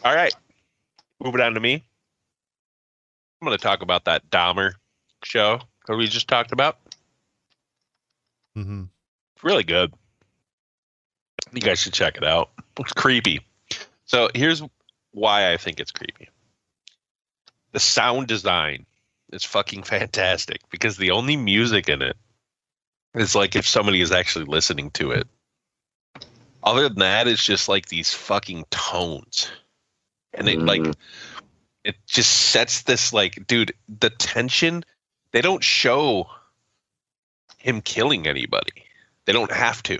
All right, moving on to me. I'm going to talk about that Dahmer show that we just talked about. Mhm. Really good. You guys should check it out. It's creepy. So here's why I think it's creepy. The sound design is fucking fantastic because the only music in it is like if somebody is actually listening to it. Other than that, it's just like these fucking tones. And it like Mhm. it just sets this like dude, the tension they don't show him killing anybody. They don't have to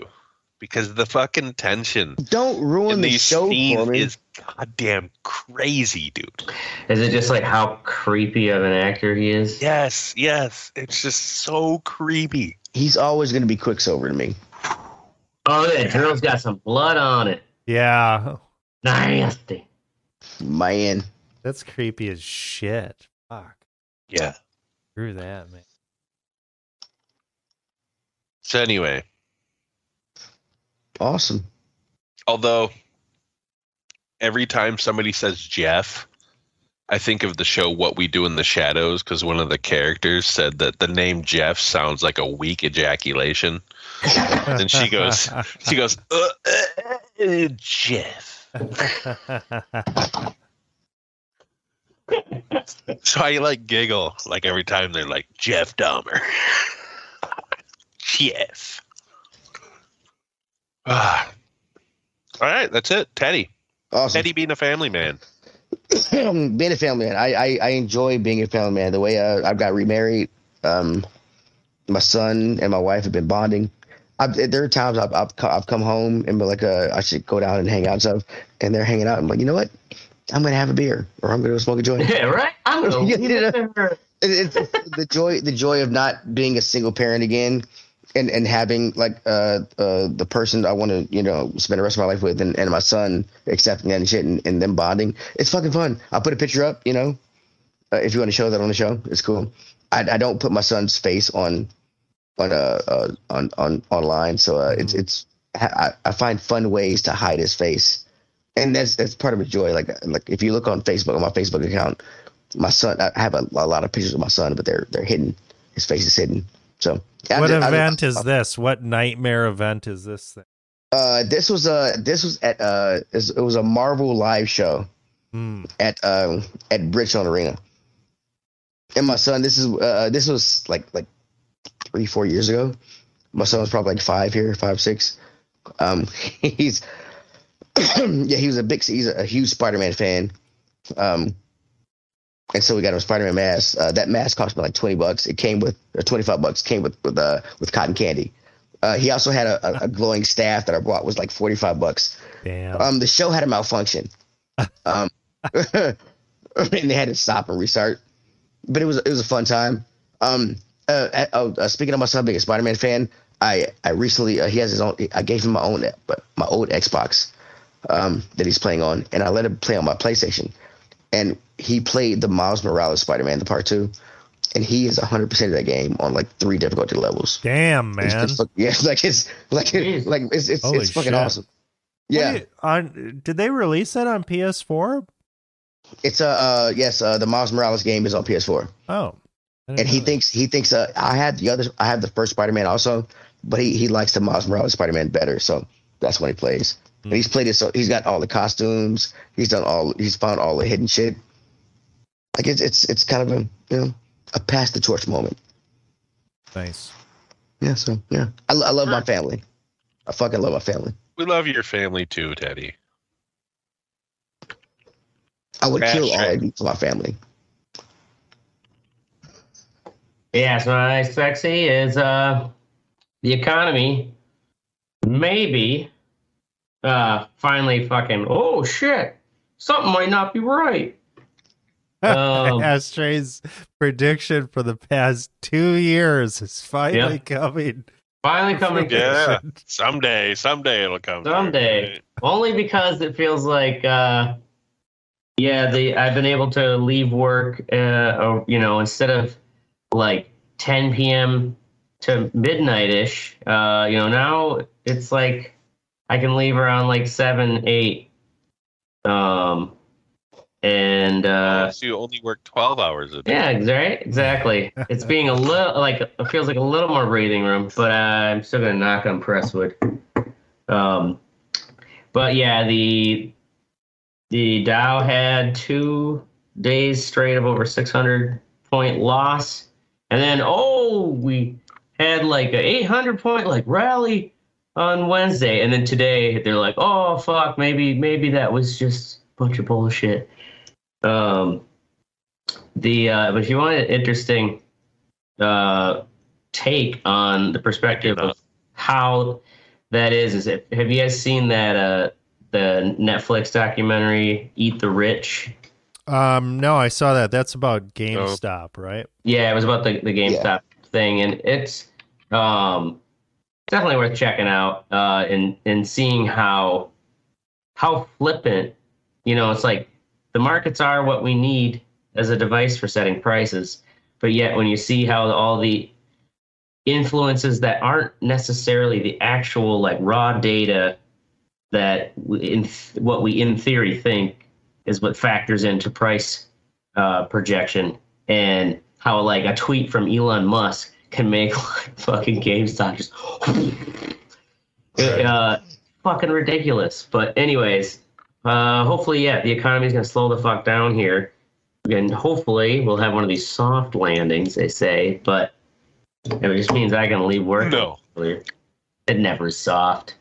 because the fucking tension Don't ruin in the these show scenes for me. is goddamn crazy, dude. Is it just like how creepy of an actor he is? Yes, yes. It's just so creepy. He's always going to be Quicksilver to me. Oh, that girl's got some blood on it. Yeah. Nasty. Man, That's creepy as shit. Fuck. Yeah. Screw that, man. So anyway, awesome. although every time somebody says Jeff, I think of the show What We Do in the Shadows because one of the characters said that the name Jeff sounds like a weak ejaculation, and she goes, she goes, uh, uh, uh, Jeff. So I like giggle like every time they're like Jeff Dahmer. Jeff. Ah. All right, that's it. Teddy. Awesome. Teddy being a family man. being a family man, I, I, I enjoy being a family man. The way uh, I've got remarried, um, my son and my wife have been bonding. I've, there are times I've, I've, I've come home and be like, uh, I should go down and hang out and stuff, and they're hanging out. I'm like, you know what? I'm gonna have a beer or I'm gonna go smoke a joint. Yeah, right. I'm gonna you know. there. It- the joy the joy of not being a single parent again and and having like uh uh the person I want to you know spend the rest of my life with and, and my son accepting that and shit and, and them bonding it's fucking fun. I'll put a picture up you know uh, if you want to show that on the show it's cool. I, I don't put my son's face on on uh, uh on on online so uh, it's it's I, I find fun ways to hide his face. And that's that's part of the joy like like if you look on Facebook on my Facebook account my son I have a, a lot of pictures of my son but they're they're hidden. His face is hidden so I what I- event is this? What nightmare event is this thing? uh this was a this was at uh it was a Marvel live show Hmm. at um at Bridgestone Arena and my son this is uh this was like like three four years ago my son was probably like five here five six um he's yeah he was a big he's a huge Spider-Man fan um and so we got a Spider-Man mask. Uh, that mask cost me like twenty bucks. It came with or twenty five bucks. Came with with uh, with cotton candy. Uh, he also had a, a, a glowing staff that I bought was like forty five bucks. Damn. Um, the show had a malfunction. Um, and they had to stop and restart. But it was it was a fun time. Um, uh, uh, uh, speaking of my son being a Spider Man fan, I I recently uh, he has his own. I gave him my own but my old Xbox um, that he's playing on, and I let him play on my PlayStation. And he played the Miles Morales Spider Man, the part two, and he is hundred percent of that game on like three difficulty levels. Damn, man. it's fuck- yeah, it's like it's like Jeez. like it's it's, Holy it's fucking shit. awesome. Yeah, Wait, on did they release that on PS4? it's a uh, yes. Uh, the Miles Morales game is on PS4, Oh. And he that. thinks he thinks uh, I had the other I had the first Spider Man also, but he he likes the Miles Morales Spider Man better, so that's when he plays. And he's played it, so he's got all the costumes. He's done all. He's found all the hidden shit. Like it's it's it's kind of a you know a pass the torch moment. nice. Yeah, so yeah, I, I love my family. I fucking love my family. We love your family too, Teddy. I would That's kill all right. of for my family. Yeah, so my sexy is uh the economy maybe uh finally fucking oh shit something might not be right. Um, Ashtray's prediction for the past two years is finally coming. Finally coming Yeah. Someday, someday it'll come. through. Someday. Only because it feels like uh yeah, the I've been able to leave work uh or, you know, instead of like 10 p.m. to midnight ish, uh, you know, now it's like I can leave around like 7, 8. Um and uh so you only work twelve hours a day. yeah, ex- right, exactly. It's being a little like it feels like a little more breathing room, but uh, I'm still gonna knock on presswood. Um, but yeah, the the Dow had two days straight of over 600 point loss, and then oh, we had like a 800 point like rally on Wednesday, and then today they're like, oh fuck, maybe maybe that was just a bunch of bullshit. Um, the uh, but if you want an interesting uh, take on the perspective of how that is, is it, have you guys seen that uh, the Netflix documentary "Eat the Rich"? Um, no, I saw that. That's about GameStop, right? Yeah, it was about the the GameStop thing, and it's um, definitely worth checking out uh, and and seeing how how flippant. You know, it's like the markets are what we need as a device for setting prices, but yet when you see how all the influences that aren't necessarily the actual like raw data that in what we in theory think is what factors into price uh, projection and how like a tweet from Elon Musk can make like, fucking GameStop just uh, fucking ridiculous. But anyways, uh, hopefully, yeah, the economy's gonna slow the fuck down here, and hopefully we'll have one of these soft landings. They say, but it just means I can leave work. No. earlier. It never is soft.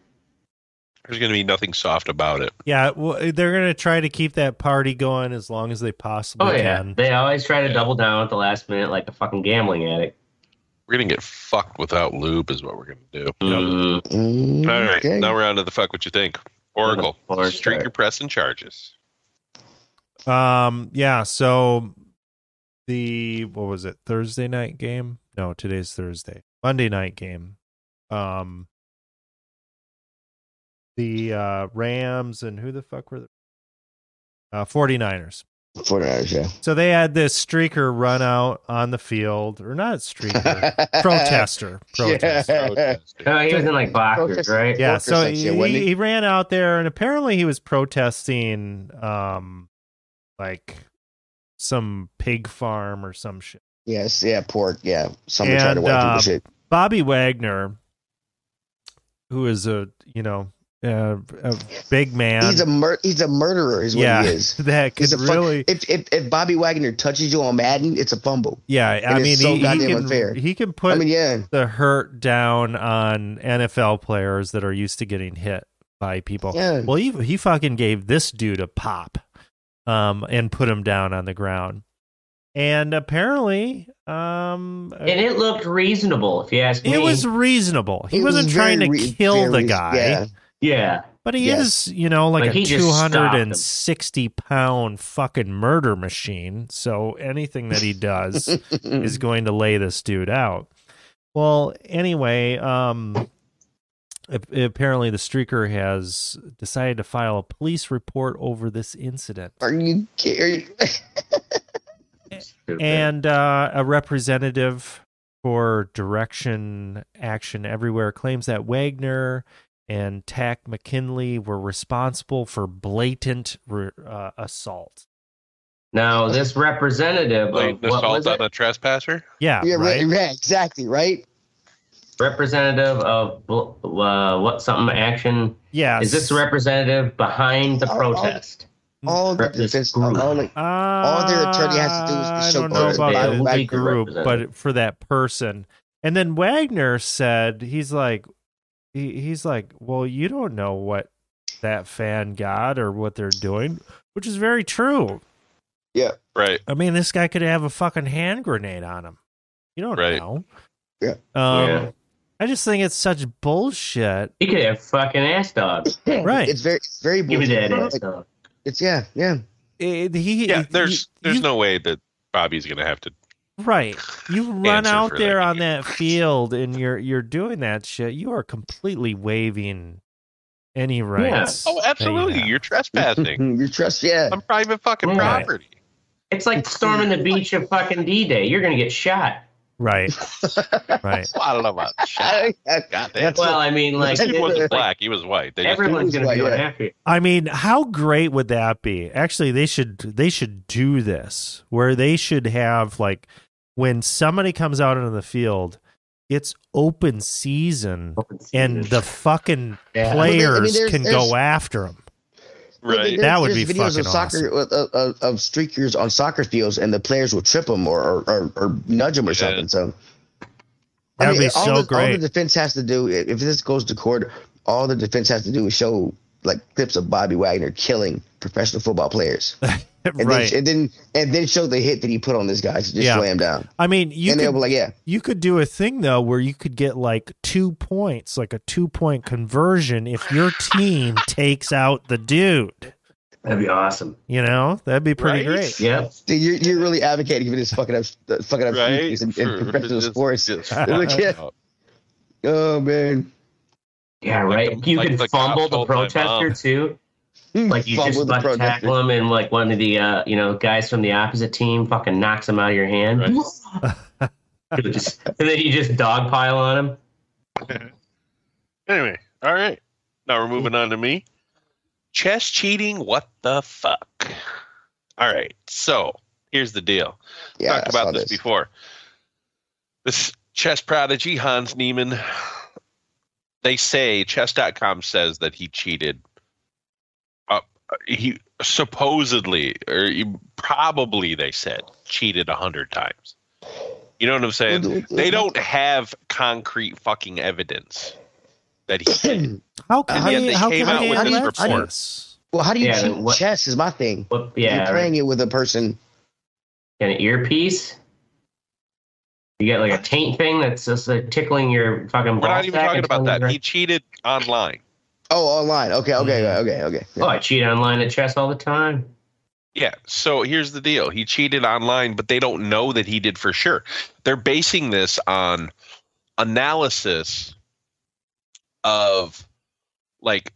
There's going to be nothing soft about it. Yeah, well, they're gonna try to keep that party going as long as they possibly Oh yeah, can. they always try to Yeah. double down at the last minute, like a fucking gambling addict. We're going to get fucked without lube, is what we're going to do. Mm, Mm, All right. okay. Now we're on to the fuck what you think. Oracle. Or Streaker start. press and charges. Um, yeah. So the what was it? Thursday night game? No, today's Thursday. Monday night game. Um, the uh, Rams and who the fuck were the uh, 49ers. 49ers, yeah. So they had this streaker run out on the field, or not streaker, protester, protester. Yeah. Protesting. Oh, he was in like boxers, Protest- right? Yeah, Workers so he, he? he ran out there, and apparently he was protesting, um, like some pig farm or some shit. Yes, yeah, pork, yeah. Somebody tried to And, white people uh, shit. Bobby Wagner, who is a you know uh, a big man, He's a mur- he's a murderer, is what yeah, he is. that could He's a fuck- really, if, if if Bobby Wagner touches you on Madden, it's a fumble. yeah. I and mean, it's so he, he can unfair. he can put I mean, yeah, the hurt down on NFL players that are used to getting hit by people. yeah. Well, he he fucking gave this dude a pop, um, and put him down on the ground. And apparently, um, And it looked reasonable, if you ask me. it was reasonable. He It was wasn't trying to re- kill very the re- guy, Yeah, yeah. but he Yes. is, you know, like, Like, a he just two stopped hundred him. and sixty pound fucking murder machine. So anything that he does is going to lay this dude out. Well, anyway, um, apparently the streaker has decided to file a police report over this incident. Are you kidding? And uh, a representative for Direct Action Everywhere claims that Wagner and Takk McKinley were responsible for blatant re- uh, assault. now this representative, Blatant of, what assault was on it? a trespasser. Yeah, yeah, right. right, yeah, exactly, right. representative of uh, what something action? Yeah. Is this a representative behind the protest? All the this group. all the- all their attorney has to do is to I show don't know about the be group, but for that person. And then Wagner said he's like, he, he's like, well, you don't know what that fan got or what they're doing, which is very true. Yeah. Right. I mean, this guy could have a fucking hand grenade on him. You don't Right. know. Yeah. Um, Yeah. I just think it's such bullshit. He could have fucking ass dog. Right. It's very, it's very Give me that bullshit. ass dog. It's yeah, yeah. It- he, Yeah. you- There's there's you- no way that Bobby's going to have to. Right. You run out there that on that field and you're you're doing that shit. You are completely waiving any rights. Oh, absolutely. that you You're trespassing Your trust, yeah. on private fucking Yeah. property. It's like storming the beach of fucking D-Day. You're gonna get shot. Right. Right. Well, I don't know about shot. Goddamn. That's Well, I mean, like he wasn't like, black. He was white. They just, everyone's gonna be Yeah. going. I mean, how great would that be? Actually, they should they should do this where they should have like when somebody comes out into the field, it's open season and the fucking Yeah. Well, I mean, players there's- can there's- go after them. right. There's- That would be videos fucking of soccer of, of, of streakers on soccer fields, and the players will trip them or or, or, or nudge them or Yeah. something. So That would be all so the, All the defense has to do, if if this goes to court, all the defense has to do is show like clips of Bobby Wagner killing professional football players, and right. then and then and then show the hit that he put on this guy to just Yeah. slam down. I mean, you and could be like, yeah, you could do a thing though where you could get like two points, like a two point conversion if your team takes out the dude. That'd be awesome. You know, that'd be pretty Right? great. Yep. Dude, you're you're really advocating for this fucking up fucking up Right. streakers in, in professional sports. just- Look at- oh man, Yeah, Like right. the- you like could the fumble the protester too. Like you Fumble just the butt protester. tackle him, and like one of the uh, you know guys from the opposite team fucking knocks him out of your hand. Right. Just- and then you just dogpile on him. Anyway, all right. Now we're moving on to me. Chess cheating, what the fuck? All right. So Here's the deal. Yeah, talked I saw about this, before. This chess prodigy, Hans Niemann, they say, chess.com says that he cheated. Uh, he supposedly, or he, probably, they said, cheated a hundred times. You know what I'm saying? They don't have concrete fucking evidence that he did. How can How do they, you- how they can came out they with this allege report? this? Well, how do you Yeah, cheat what- chess? Is my thing. What, You're yeah, playing it with a person. an earpiece. You get like a taint thing that's just uh, tickling your fucking. We're not even talking about you that. to- He cheated online. Oh, online. Okay, okay, Mm-hmm. okay, okay. Oh, I cheat online at chess all the time. Yeah. So here's the deal. He cheated online, but they don't know that he did for sure. They're basing this on analysis of like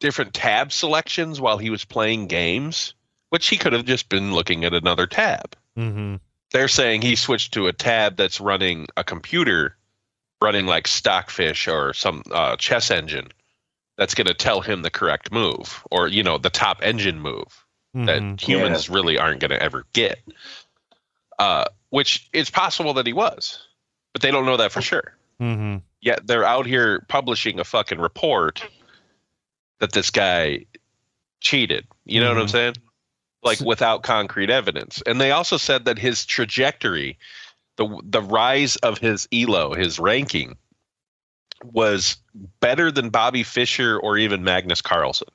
different tab selections while he was playing games, which he could have just been looking at another tab. Mm-hmm. They're saying he switched to a tab that's running a computer running like Stockfish or some uh, chess engine that's going to tell him the correct move or, you know, the top engine move that Mhm. humans really aren't going to ever get. Uh, which it's possible that he was, but they don't know that for sure. Mm-hmm. Yet they're out here publishing a fucking report that this guy cheated. You know what I'm Mhm. saying? Like So- without concrete evidence. And they also said that his trajectory, the the rise of his elo, his ranking, was better than Bobby Fischer or even Magnus Carlsen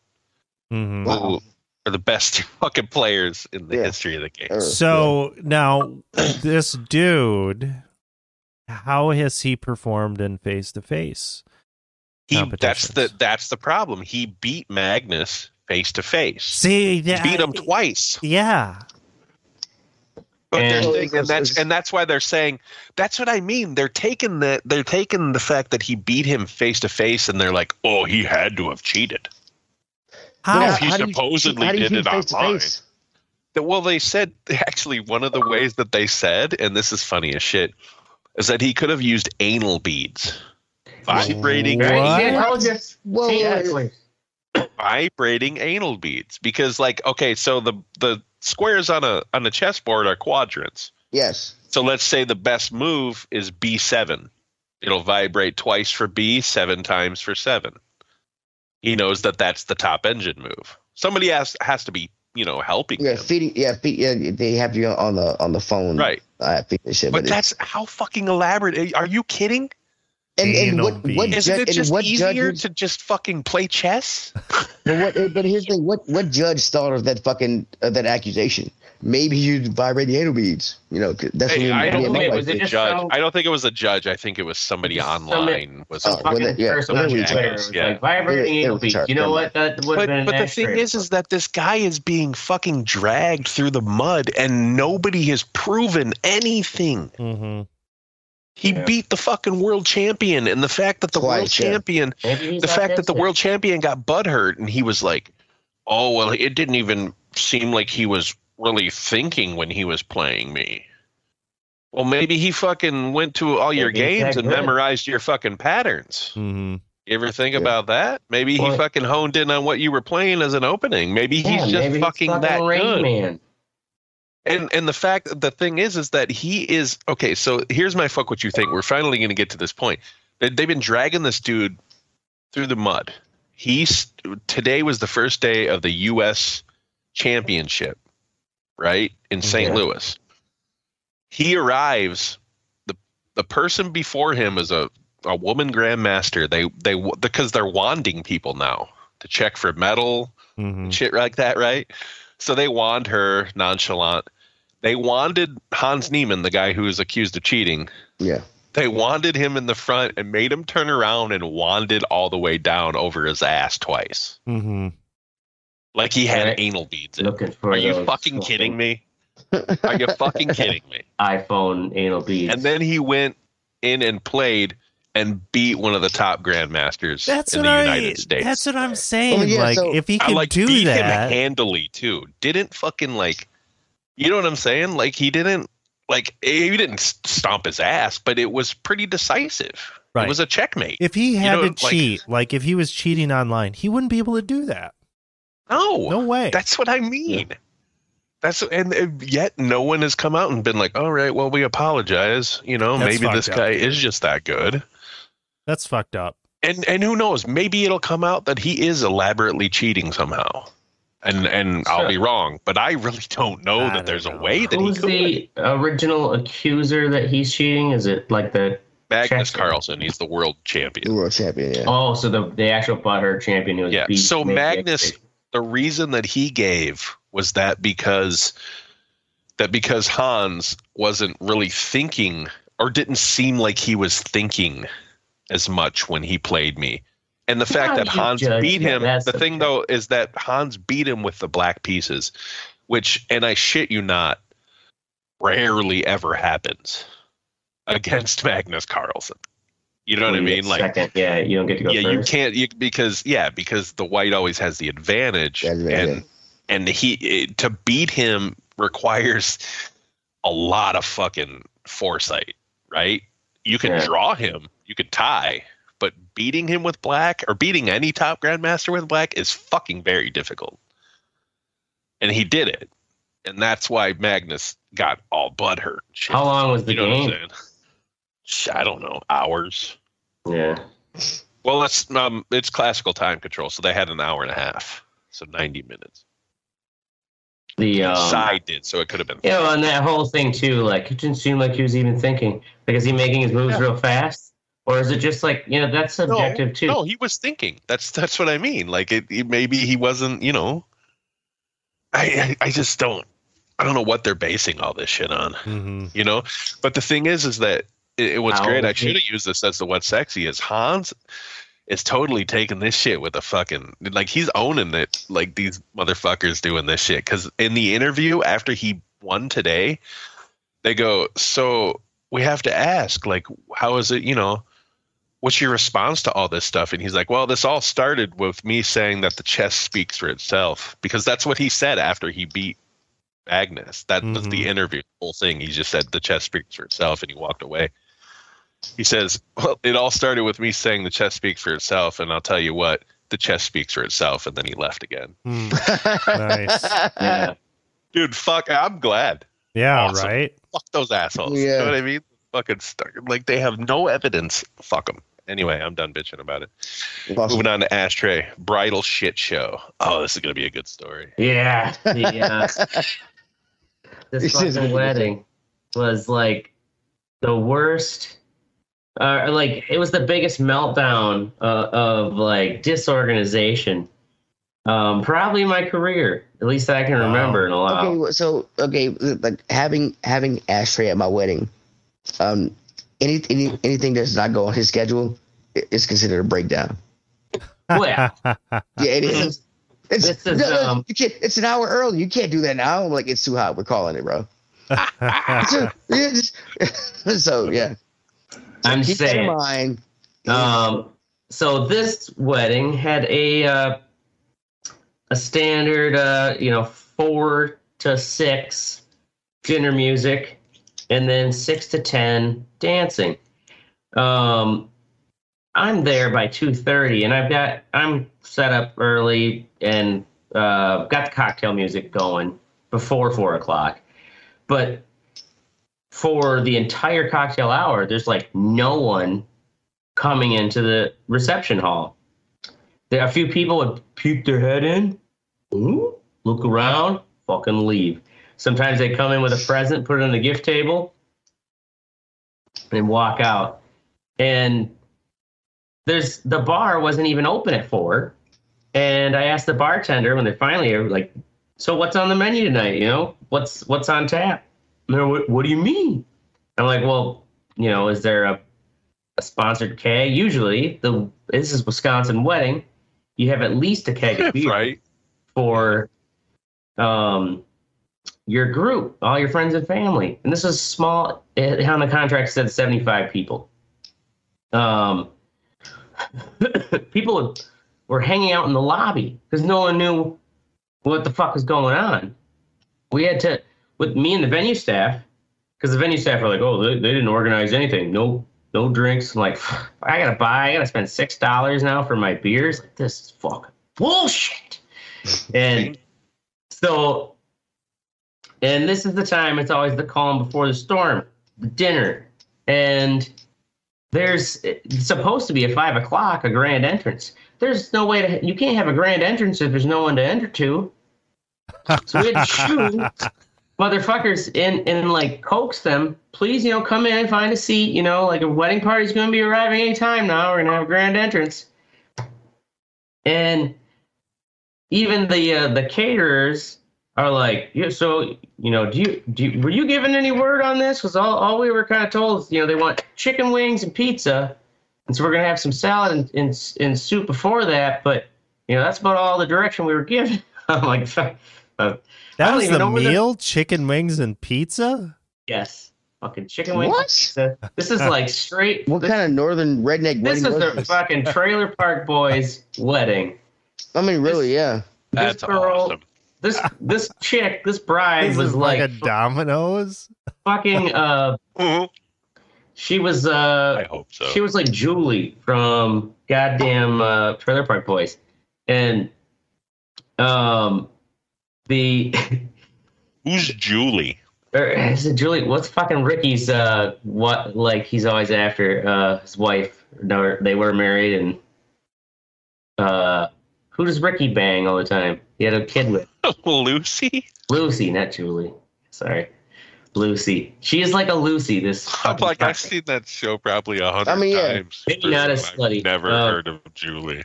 Mm-hmm. Wow. who are the best fucking players in the Yeah. history of the game. Or- So now this dude, how has he performed in face to face? He that's the that's the problem. He beat Magnus face to face. See, yeah, Beat him twice. Yeah. But they're And- saying, and that's and that's why they're saying that's what I mean. They're taking the they're taking the fact that he beat him face to face, and they're like, oh, he had to have cheated. How? But if he how do you- supposedly how do you did it online. That- Well, they said actually one of the ways that they said, and this is funny as shit, is that he could have used anal beads, vibrating, What? Right? Yeah, I told you. Whoa, See, whoa, that's whoa. like- vibrating anal beads. Because, like, okay, so the the squares on a on a chessboard are quadrants. Yes. So let's say the best move is B7. It'll vibrate twice for B, seven times for seven. He knows that that's the top engine move. Somebody has has to be, you know, helping Yeah, him. feeding. Yeah, feed, yeah. They have you on the on the phone. Right. Uh, shit, But but, that's how fucking elaborate. Are you kidding? And, and what what beads. Isn't it just what easier judges? to just fucking play chess? But what? But here's the thing: what what judge thought of that fucking uh, that accusation? Maybe you vibrate the anal beads. You know, that's Hey, what I me don't think it was a did. judge. some- I don't think it was a judge. I think it was somebody Just online. Was Oh, Some well, yeah, person well, on Twitter was Yeah. like vibrating It- it anal beads. You know what? That would have but but the thing is, is that this guy is being fucking dragged through the mud, and nobody has proven anything. Mm-hmm. He Yeah. beat the fucking world champion, and the fact that the world Twice, yeah. champion, Maybe he's the fact that the autistic. world champion got butthurt, and he was like, "Oh well, it didn't even seem like he was really thinking when he was playing me." Well, maybe he fucking went to all your Maybe he's games and good. memorized your fucking patterns. Mm-hmm. You ever think Yeah. about that? Maybe he fucking honed in on what you were playing as an opening. Maybe Yeah, he's just maybe fucking, that Rain good. Man. And and the fact the thing is is that he is okay. So here's my fuck what you think. We're finally going to get to this point. They, they've been dragging this dude through the mud. He's today was the first day of the U.S. Championship, right in St. Yeah. Louis. He arrives. the The person before him is a a woman grandmaster. They they because they're wanding people now to check for metal Mm-hmm. shit like that, right? So they wand her nonchalant. They wanded Hans Niemann, the guy who was accused of cheating. Yeah. They wanded him in the front and made him turn around and wanded all the way down over his ass twice. Mm-hmm. Like he had Right. anal beads in. Looking for Are you those fucking kidding me? Are you fucking kidding me? iPhone anal beads. And then he went in and played and beat one of the top grandmasters That's in what the I. United States. That's what I'm saying. Well, yeah, like, so- if he I could like do beat that, him handily too. Didn't fucking like, you know what I'm saying? Like he didn't like he didn't stomp his ass, but it was pretty decisive. Right. It was a checkmate. if he had know, to like- cheat, like if he was cheating online, he wouldn't be able to do that. no, No way. that's what I mean. That's and yet no one has come out and been like, "All right, well, we apologize." You know, That's maybe this up. guy is just that good. That's fucked up. And and who knows? Maybe it'll come out that he is elaborately cheating somehow. And and I'll be wrong, but I really don't know I that don't there's a way that he Who's could. the original accuser that he's cheating? Is it like the Magnus Check. Carlsen, he's the world champion. The champion. world champion. Yeah. oh, so the the actual butthurt champion was Yeah, beat so Magnus- X- The reason that he gave was that because that because Hans wasn't really thinking or didn't seem like he was thinking as much when he played me. And the fact that Hans judge beat him, That's the the thing thing. though is that Hans beat him with the black pieces, which, and I shit you not, rarely ever happens against Magnus Carlsen. You know what I mean? Like, second, yeah, you don't get to go yeah, you can't you, because yeah, because the white always has the advantage, That's right, and yeah. and he it, to beat him requires a lot of fucking foresight, right? You can Yeah. draw him, you could tie, but beating him with black or beating any top grandmaster with black is fucking very difficult. And he did it, and that's why Magnus got all butthurt. Shit. How long was the you know game? I'm saying? Sh- I don't know, hours. Yeah. Well, it's um, it's classical time control, so they had an hour and a half, so ninety minutes. The um, Side did, so it could have been. you know, and that whole thing too, like it didn't seem like he was even thinking. Like, is he making his moves Yeah. real fast, or is it just like you know that's subjective too? No, he was thinking. That's that's what I mean. Like it, it maybe he wasn't. You know, I, I I just don't. I don't know what they're basing all this shit on. hmm You know, but the thing is, is that it, it what's How great. I is he- should have used this as the what's sexy is Hans is totally taking this shit with a fucking like he's owning it like these motherfuckers doing this shit because in the interview after he won today they go so we have to ask like how is it you know what's your response to all this stuff and he's like well this all started with me saying that the chess speaks for itself because that's what he said after he beat Magnus that was Mhm. the interview the whole thing he just said the chess speaks for itself and he walked away he says well it all started with me saying the chess speaks for itself and i'll tell you what the chess speaks for itself and then he left again Nice. Yeah. dude fuck i'm glad Yeah, Awesome. right. fuck those assholes. You Yeah. know what I mean? Fucking stuck. Like they have no evidence. Fuck them. Anyway, I'm done bitching about it. Awesome. Moving on to Ashtray. Bridal shit show. Oh, this is gonna be a good story. Yeah. The, uh, this This fucking ridiculous. wedding was like the worst. Uh, like it was the biggest meltdown uh, of like disorganization, um, probably in my career. At least I can Wow. remember in a while. Okay, so okay, like having having ashtray at my wedding, um, any, any anything that's not go on his schedule is considered a breakdown. Well, yeah. Yeah, it is. It's is, no, no, um. It's an hour early. You can't do that now. I'm like, it's too hot. We're calling it, bro. So yeah, I'm keep that in saying. mind. Um, so this wedding had a uh, a standard, uh, you know, four to six dinner music, and then six to ten dancing. Um, I'm there by two thirty, and I've got I'm set up early and uh, got the cocktail music going before four o'clock, but for the entire cocktail hour, there's like no one coming into the reception hall. There a few people would peek their head in, look around, fucking leave. Sometimes they come in with a present, put it on the gift table, and walk out. And there's the bar wasn't even open at four. And I asked the bartender when they finally are like, "So what's on the menu tonight? You know, what's what's on tap?" And they're, what, what do you mean? I'm like, well, you know, is there a a sponsored keg. Usually, the this is Wisconsin wedding. You have at least a keg of beer right? for um your group, all your friends and family. And this is small. It, on the contract said 75 people. Um, people were hanging out in the lobby because no one knew what the fuck was going on. We had to, with me and the venue staff, because the venue staff were like, "Oh, they, they didn't organize anything. No, no drinks." I'm like, I gotta buy. I gotta spend six dollars now for my beers. Like, this is fucking bullshit. And so And this is the time, it's always the calm before the storm, the dinner. And there's supposed to be at five o'clock a grand entrance. There's no way to, you can't have a grand entrance if there's no one to enter to. So we had to shoot motherfuckers and, and like coax them, please, you know, come in, and find a seat, you know, like a wedding party's going to be arriving any time now. We're going to have a grand entrance. And even the uh, the caterers are like, yeah, so you know, do you do you, were you given any word on this? Because all, all we were kind of told is, you know, they want chicken wings and pizza, and so we're gonna have some salad and, and, and soup before that. But you know, that's about all the direction we were given. I'm like, uh, I That don't was even the know where the- meal: chicken wings and pizza. yes, fucking chicken wings. and What? pizza. This is like straight. What this, kind of northern redneck This wedding is was the this? fucking Trailer Park Boys wedding. I mean, really, yeah. That's this girl, awesome. This this chick, this bride This was is like, like a Domino's. fucking. Uh, Mhm. she was uh, I hope so. She was like Julie from goddamn uh, Trailer Park Boys, and um, the Who's Julie? or is it Julie? What's fucking Ricky's? Uh, what like he's always after uh his wife. No, they were married, and uh, who does Ricky bang all the time? He had a kid with Lucy? Lucy, not Julie. Sorry. Lucy. She is like a Lucy. This I'm fucking like, I've seen that show probably a hundred I mean, yeah. times. Maybe not as I've slutty. Never Uh, heard of Julie.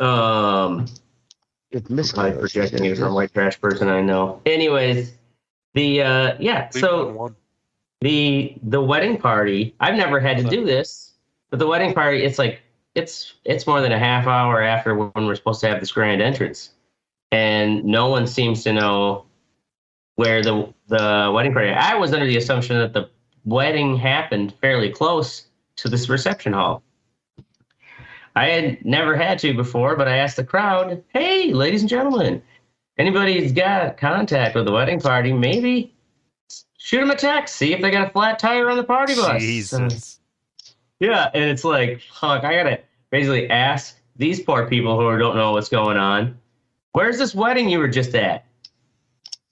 um. It's Miss I projecting you from white trash person I know. Anyways, the uh yeah, Leave so one one. the the wedding party, I've never had to do this, but the wedding party it's like it's it's more than a half hour after when we're supposed to have this grand entrance. And no one seems to know where the the wedding party. I was under the assumption that the wedding happened fairly close to this reception hall. I had never had to before, but I asked the crowd, "Hey, ladies and gentlemen, anybody's got contact with the wedding party? Maybe shoot them a text, see if they got a flat tire on the party bus." Jesus. Yeah, and it's like, fuck, I gotta basically ask these poor people who don't know what's going on, where's this wedding you were just at?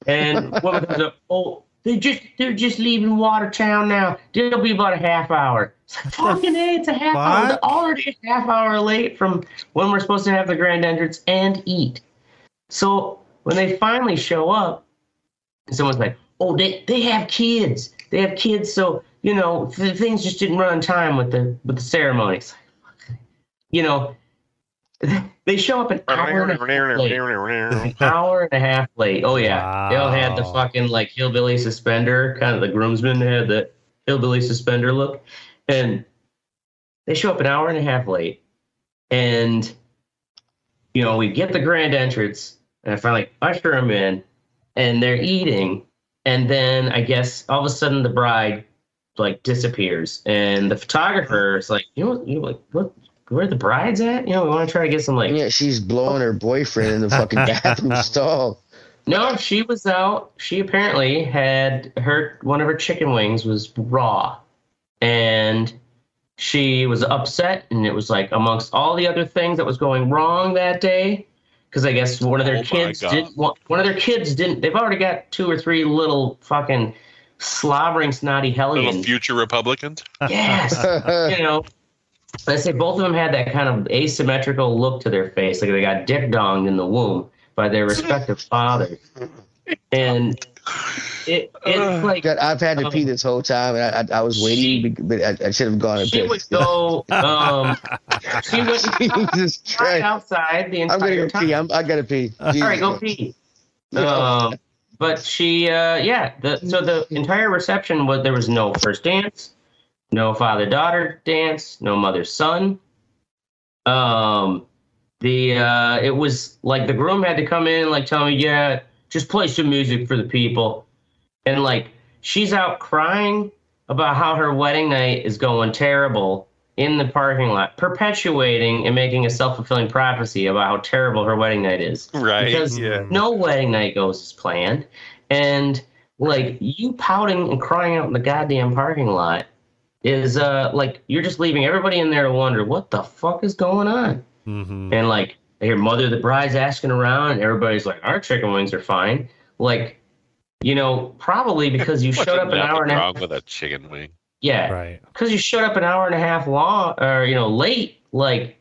And what comes up? Oh, they just they're just leaving Watertown now. It'll be about a half hour. It's like fucking hey, it's a half hour. fuck? They're already a half hour late from when we're supposed to have the grand entrance and eat. So when they finally show up, someone's like, "Oh, they they have kids. They have kids, so you know the things just didn't run on time with the with the ceremonies." You know, they show up an hour and a half late. An hour and a half late. Oh yeah, they all had the fucking like hillbilly suspender, kind of the groomsmen had the hillbilly suspender look, and they show up an hour and a half late, and you know we get the grand entrance, and I finally usher them in, and they're eating, and then I guess all of a sudden the bride like disappears, and the photographer is like, you know, you like what? Where the bride's at? You know, we want to try to get some like Yeah, she's blowing her boyfriend in the fucking bathroom stall. No, she was out. She apparently had her one of her chicken wings was raw, and she was upset. And it was like amongst all the other things that was going wrong that day, because I guess one of Oh their my kids didn't. want- One of their kids didn't. They've already got two or three little fucking slobbering snotty Little hellions. future Republicans. Yes, you know. I say both of them had that kind of asymmetrical look to their face, like they got dick donged in the womb by their respective fathers, and it it's like God, I've had to pee this whole time, and I, I, I was waiting, She- but I, I should have gone and she would pissed. go. Um, she would Jesus right Christ! outside the I'm gonna go time. pee. I'm, I gotta pee. All right, go pee. Um, but she, uh, yeah. The, so the entire reception was there was no first dance, no father daughter dance, no mother son. Um, the uh, it was like the groom had to come in and like tell me, yeah, just play some music for the people, and like she's out crying about how her wedding night is going terrible in the parking lot, perpetuating and making a self fulfilling prophecy about how terrible her wedding night is Right. because yeah. no wedding night goes as planned. And like you pouting and crying out in the goddamn parking lot is uh like you're just leaving everybody in there to wonder what the fuck is going on. Mhm. And like I hear mother the bride's asking around and everybody's like, Our chicken wings are fine. Like you know, probably because you showed up an Nothing hour and a wrong half. with a chicken wing. Yeah, Right. because you showed up an hour and a half long, or you know, late. Like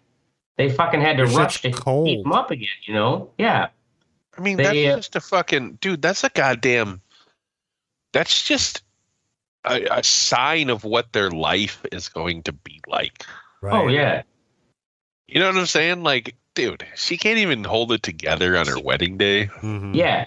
they fucking had to It's rush to cold. keep them up again. You know? Yeah. I mean, They, uh, that's just a fucking dude. That's a goddamn. That's just a, a sign of what their life is going to be like. Right. Oh yeah. You know what I'm saying? Like, dude, she can't even hold it together on her wedding day. Mhm. Yeah.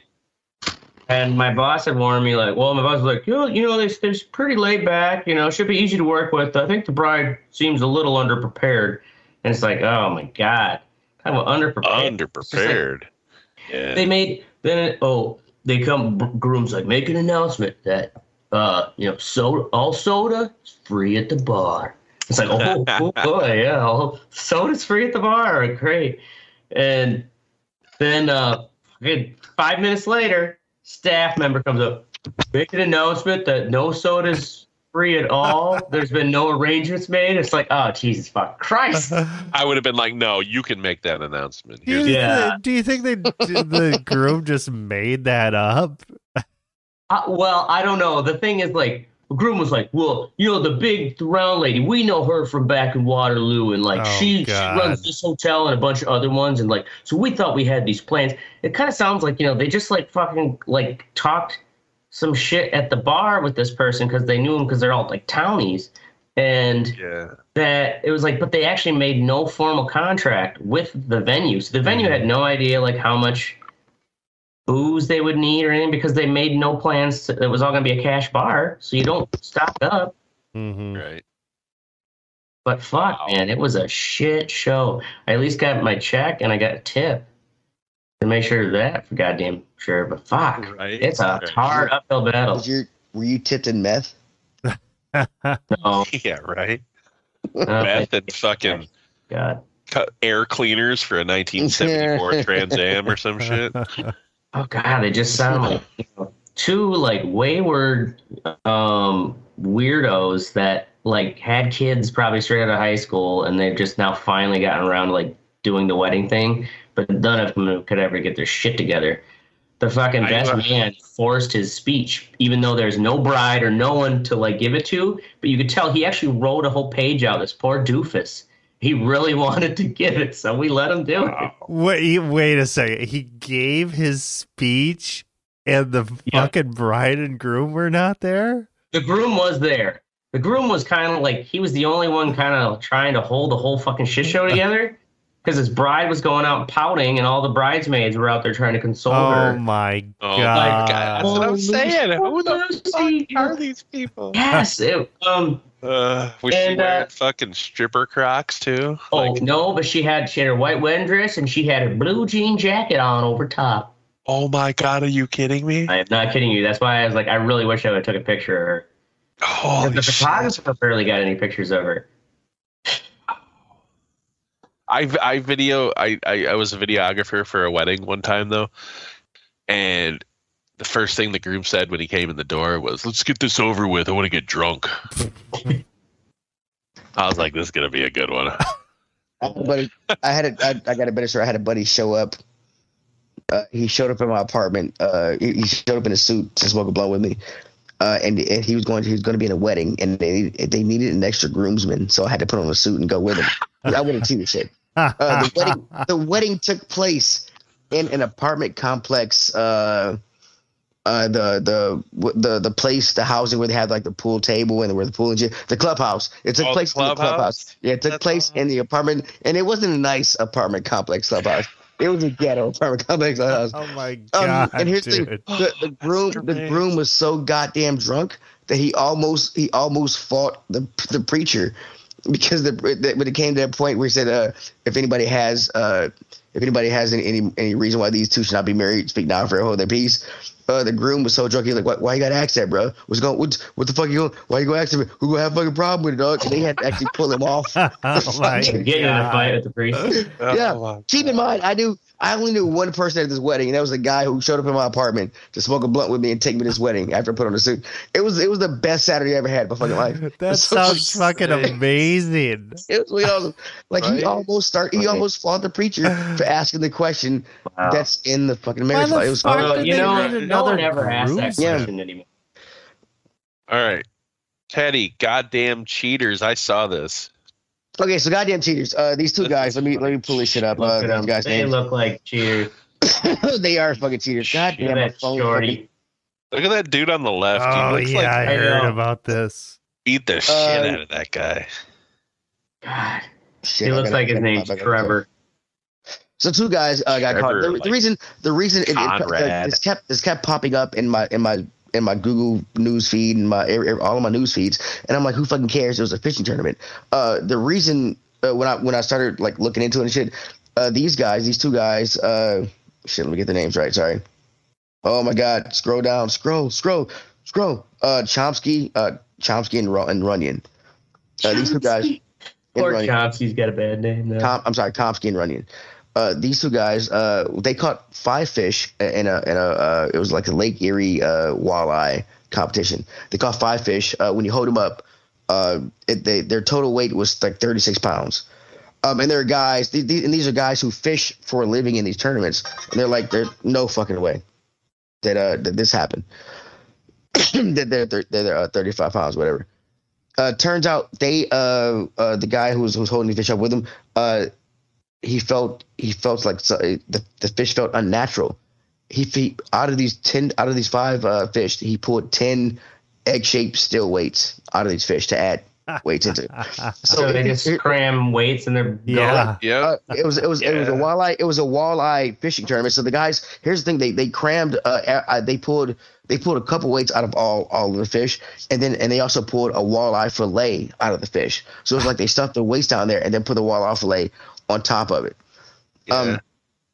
And my boss had warned me, like, well, my boss was like, you know, you know, they're, they're pretty laid back, you know, should be easy to work with. I think the bride seems a little underprepared. And it's like, oh my God. Kind of underprepared. Underprepared. Yeah. They made, then, oh, they come, groom's like, make an announcement that, uh, you know, soda, all soda is free at the bar. It's like, oh, oh boy, yeah, all, soda's free at the bar. Great. And then, uh, good, five minutes later, staff member comes up, make an announcement that no soda's free at all. There's been no arrangements made. It's like, oh, Jesus fuck Christ. I would have been like, no, you can make that announcement. Do you, Here's Yeah. thi- do you think they the groom just made that up? Uh, well, I don't know. The thing is, like, the groom was like, well, you know, the big round lady, we know her from back in Waterloo, and like, Oh, she, she runs this hotel and a bunch of other ones, and like, so we thought we had these plans. It kind of sounds like, you know, they just like fucking like talked some shit at the bar with this person because they knew him because they're all like townies, and yeah. that it was like, but they actually made no formal contract with the venue. So the venue had no idea like how much booze they would need or anything because they made no plans. To, it was all going to be a cash bar, so you don't stock up. hmm Right. But fuck, Wow. man, it was a shit show. I at least got my check and I got a tip to make sure of that for goddamn sure. But fuck, Right. it's a Right. hard uphill battle. Was your were you tipped in meth? No, Yeah, right. no, Meth and fucking God. cu- air cleaners for a 1974 Trans Am or some shit. Oh god, they just sound like you know, two like wayward um weirdos that like had kids probably straight out of high school and they've just now finally gotten around to like doing the wedding thing, but none of them could ever get their shit together. The fucking best man forced his speech, even though there's no bride or no one to like give it to. But you could tell he actually wrote a whole page out. This poor doofus. He really wanted to give it, so we let him do it. Wait, wait a second. He gave his speech, and the Yeah. fucking bride and groom were not there. The groom was there. The groom was kind of like he was the only one kind of trying to hold the whole fucking shit show together because his bride was going out pouting, and all the bridesmaids were out there trying to console Oh her. Oh my god, that's what Oh, I'm saying. Who the fuck are these people? Yes, it, um. Uh, was she And, uh, fucking stripper Crocs too? Oh Like, no, but she had she had her white wedding dress and she had her blue jean jacket on over top. oh my god, are you kidding me? I am not kidding you. That's why I was like, I really wish I would have took a picture of her. Holy the shit. photographer barely got any pictures of her. I I video I, I I was a videographer for a wedding one time though, and the first thing the groom said when he came in the door was, "Let's get this over with. I want to get drunk." I was like, "This is gonna be a good one." Buddy, I had a, I, I got a better story. I had a buddy show up. Uh, he showed up in my apartment. Uh, he, he showed up in a suit to smoke a blunt with me. Uh, and, and he was going to, he was going to be in a wedding and they they needed an extra groomsman, so I had to put on a suit and go with him. I wouldn't too shit. Uh, the wedding the wedding took place in an apartment complex. Uh, uh, the the the the place, the housing where they have like the pool table and where the pool and gym, the clubhouse. It took Oh, the place in the clubhouse? clubhouse. Yeah, it took That's place in the apartment, and it wasn't a nice apartment complex clubhouse. It was a ghetto apartment complex clubhouse. oh my Um, god! and here's the dude. thing: the, the groom, the groom was so goddamn drunk that he almost he almost fought the the preacher because the, the when it came to that point where he said, uh, if anybody has uh, if anybody has any, any any reason why these two should not be married, speak now for hold their peace. Uh, the groom was so drunk, he was like, "Why, why you got to ask that, bro? What's going? What, what the fuck you going? Why you gonna ask him? Who gonna have a fucking problem with it, dog?" And they had to actually pull him off. oh my Getting in a fight with the priest. Yeah. Oh, Keep in mind, I knew I only knew one person at this wedding, and that was the guy who showed up in my apartment to smoke a blunt with me and take me to this wedding after I put on a suit. It was it was the best Saturday I ever had in my fucking life. That was so sounds fucking amazing. It was really awesome. Like Right? he almost start he Right. almost fought the preacher for asking the question Wow. that's in the fucking Why marriage the law. It was fuck Well, you know, no one ever asked that group? Yeah. question anymore. All right. Teddy, goddamn cheaters. I saw this. Okay. So goddamn cheaters. Uh, these two guys. Let me let me pull this shit up. Uh, Look at these them. guys' They names. look like cheaters. they are fucking cheaters. God Look damn at my that phone. shorty. Look at that dude on the left. Oh he looks yeah, like I I heard know. about this. beat the shit Uh, out of that guy. God, Shit, he looks gotta- like his name's pop. Trevor. So two guys uh, got caught. The, like, the reason the reason it, it, Conrad. this kept this kept popping up in my in my in my Google news feed and my all of my news feeds, and I'm like, who fucking cares? It was a fishing tournament. Uh, the reason uh, when I when I started like looking into it and shit, uh, these guys, these two guys, uh, shit, let me get the names right. Sorry. Oh my God! Scroll down, scroll, scroll, scroll. Uh, Chomsky, uh, Chomsky and, and Runyan. Uh, these two guys. Poor Chomsky's got a bad name. Tom, I'm sorry, Chomsky and Runyan. Uh, these two guys, uh, they caught five fish in a in a uh, it was like a Lake Erie uh, walleye competition. They caught five fish. Uh, when you hold them up, uh, it, they, their total weight was like 36 pounds. Um, and they're guys, these, these, and these are guys who fish for a living in these tournaments. And they're like, there's no fucking way that uh that this happened. that they're they're, they're uh, 35 pounds, whatever. Uh, turns out they uh, uh the guy who was who was holding the fish up with him uh he felt he felt like so, the the fish felt unnatural. He, he out of these ten out of these five uh, fish, he pulled ten egg shaped still weights out of these fish to add weights into. So they just it- cram weights in their yeah. yeah. uh, it was it was it was a walleye it was a walleye fishing tournament. So the guys here's the thing they they crammed uh, uh they pulled they pulled a couple weights out of all all of the fish and then and they also pulled a walleye fillet out of the fish. So it was like they stuffed the weights down there and then put the walleye fillet on top of it. yeah. Um,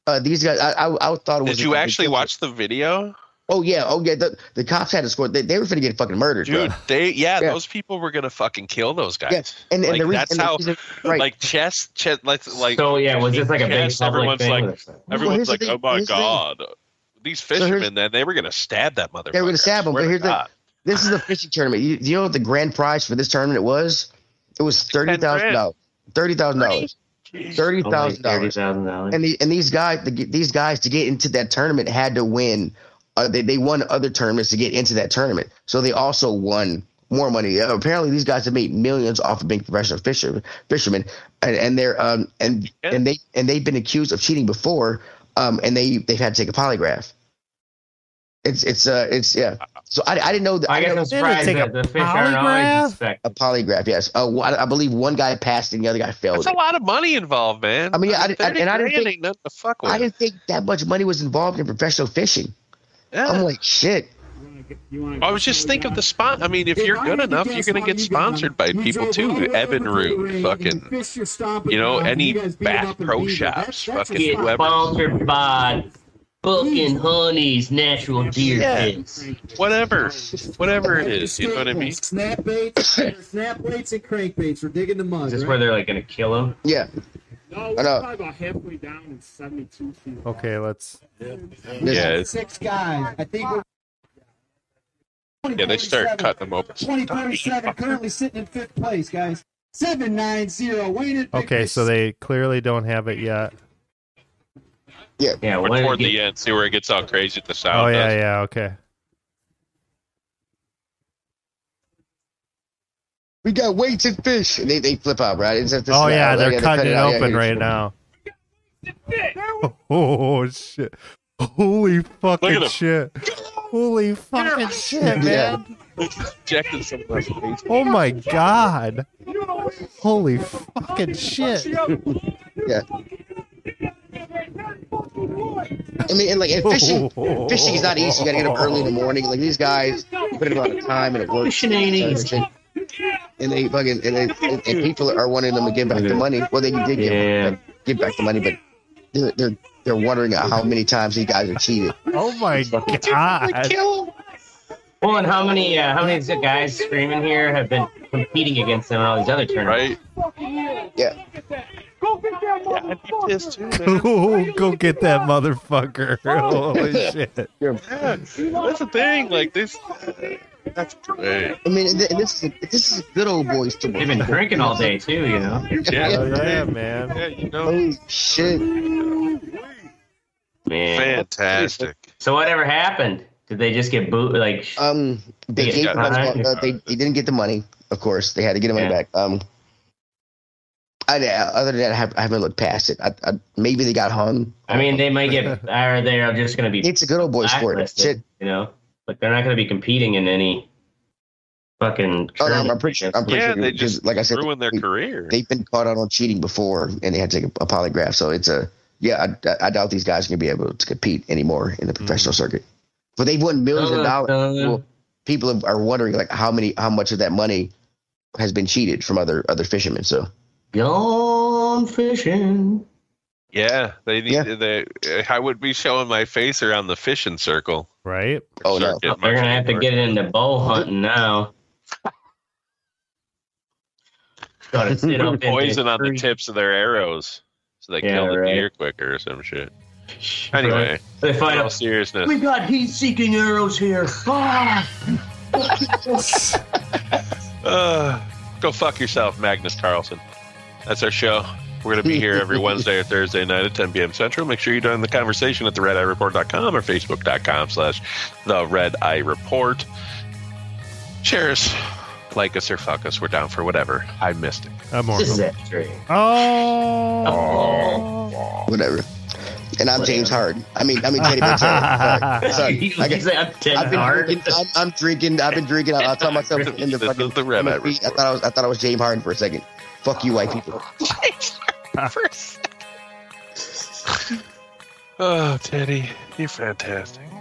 uh, these guys, I, I, I thought it was. Did you actually watch the video? Oh yeah, oh yeah. The, the cops had to score. They, they were going to get fucking murdered, Dude, bro. they yeah, Yeah. those people were gonna fucking kill those guys. Yeah, and, and like, the reason, that's and the how reason- right. like chess, chess like like so yeah, was this like a big everyone's thing? like- everyone's here's the like, thing- oh my here's the thing. god, these here's- fishermen, then they were gonna stab that motherfucker. They were gonna stab I him, but here's the- God. this is a fishing tournament. You, do you know what the grand prize for this tournament was? It was thirty thousand dollars. Thirty thousand dollars. Thirty like thousand thirty dollars. dollars. And the, and these guys, the, these guys to get into that tournament had to win. Uh, they they won other tournaments to get into that tournament, so they also won more money. Uh, apparently, these guys have made millions off of being professional fisher, fishermen, and, and they're um and Yeah. and they and they've been accused of cheating before, um and they they've had to take a polygraph. It's it's uh it's yeah. So I, I didn't know that. I guess know- I'm surprised take a that the fish aren't polygraph? always inspected. a polygraph, yes. Uh, one- I believe one guy passed and the other guy failed. That's a lot of money involved, man. I mean, I didn't- 30 and I didn't think- ain't nothing to fuck with. I didn't think that much money was involved in professional fishing. Yeah. I'm like, shit. I was just think of the spot. I mean, if you're good enough, you're gonna get sponsored by people too. Evan Root, fucking, you know, any Bass Pro Shops, fucking Get whoever, sponsored by Fucking Honey's Natural Deer Yeah. Pits. whatever, whatever it is. You know what I mean? Snap baits, snap baits, and crankbaits. We're digging the mud. Is this right? where they're like gonna kill him? Yeah. No, we're probably about halfway down in 72 feet. Okay, let's. This- Yeah, it's- Six guys. I think we're. yeah. They start cutting them open. 2047 currently sitting in fifth place, guys. 790 Wayne and Okay, so they clearly don't have it yet. Yeah, We're toward the get- end. See where it gets all crazy at the Oh yeah, does. yeah. Okay. We got weights and fish. And they, they flip out, right? It's just- Oh it's- yeah, they're they cut cutting it out. Open yeah, right now. Oh shit! Holy fucking shit! Holy fucking shit, man! Injected some of those things. Oh my god! Holy fucking shit! Yeah. I mean, and like, and fishing, fishing is not easy. You got to get up early in the morning. Like these guys put in a lot of time and it works. Fishing ain't easy. And they fucking and, they, and, and people are wanting them to give back the money. Well, they did give, Yeah. give back the money, but they're they're, they're wondering how many times these guys are cheated. Oh my god! Well, and how many uh, how many of the guys screaming here have been competing against them in all these other tournaments? Right? Yeah. I'd be pissed too. Ooh, go get that motherfucker. Holy shit. Yeah, that's the thing. Like this, that's great. I mean, th- this is this is good old boy story. They've been drinking all day too, you know. Yeah, Oh, yeah, man. yeah, you know, Holy shit! Man. fantastic. So whatever happened? Did they just get boot like? Um, they Yeah, gave got uh, they they didn't get the money. Of course, they had to get the money Yeah. back. Um, I, other than that, I, have, I haven't looked past it. I, I, maybe they got hung. I mean, they might get, or they're just going to be It's a good old boy sport. Shit. You know, like they're not going to be competing in any fucking. Oh, no, tournament, I'm pretty sure. I guess. I'm pretty Yeah, sure. they just like I said, ruined their they, career. they've been caught out on cheating before, and they had to take a, a polygraph. So it's a yeah. I, I doubt these guys are gonna be able to compete anymore in the professional circuit. But they've won millions of dollars. uh, Well, people are wondering like how many, how much of that money has been cheated from other other fishermen. So Gone fishing. Yeah, they need. Yeah. They, I would be showing my face around the fishing circle. Right? oh no, They're gonna have to get into bow hunting now. Gotta sit up poison on the tips of their arrows, so they Yeah, kill the right. deer quicker or some shit. Anyway, They in find all out. seriousness, We got heat-seeking arrows here. Ah! uh, go fuck yourself, Magnus Carlsen. That's our show. We're going to be here every Wednesday or Thursday night at 10 p.m. Central. Make sure you join the conversation at the redeyereport.com or facebook.com slash the red eye report. Share us, like us, or fuck us. We're down for whatever. I missed it. I'm more. This is that tree. Oh. whatever. And I'm James Harden. I mean, I mean Teddy Ventura. Sorry, sorry. You I got- say I'm dead I've been drinking. I'm, I'm drinking. I've been drinking. I, I thought myself in the This fucking. is the Red in Eye. I Report. thought I was. I thought I was James Harden for a second. Fuck you, white people. oh, Teddy, you're fantastic.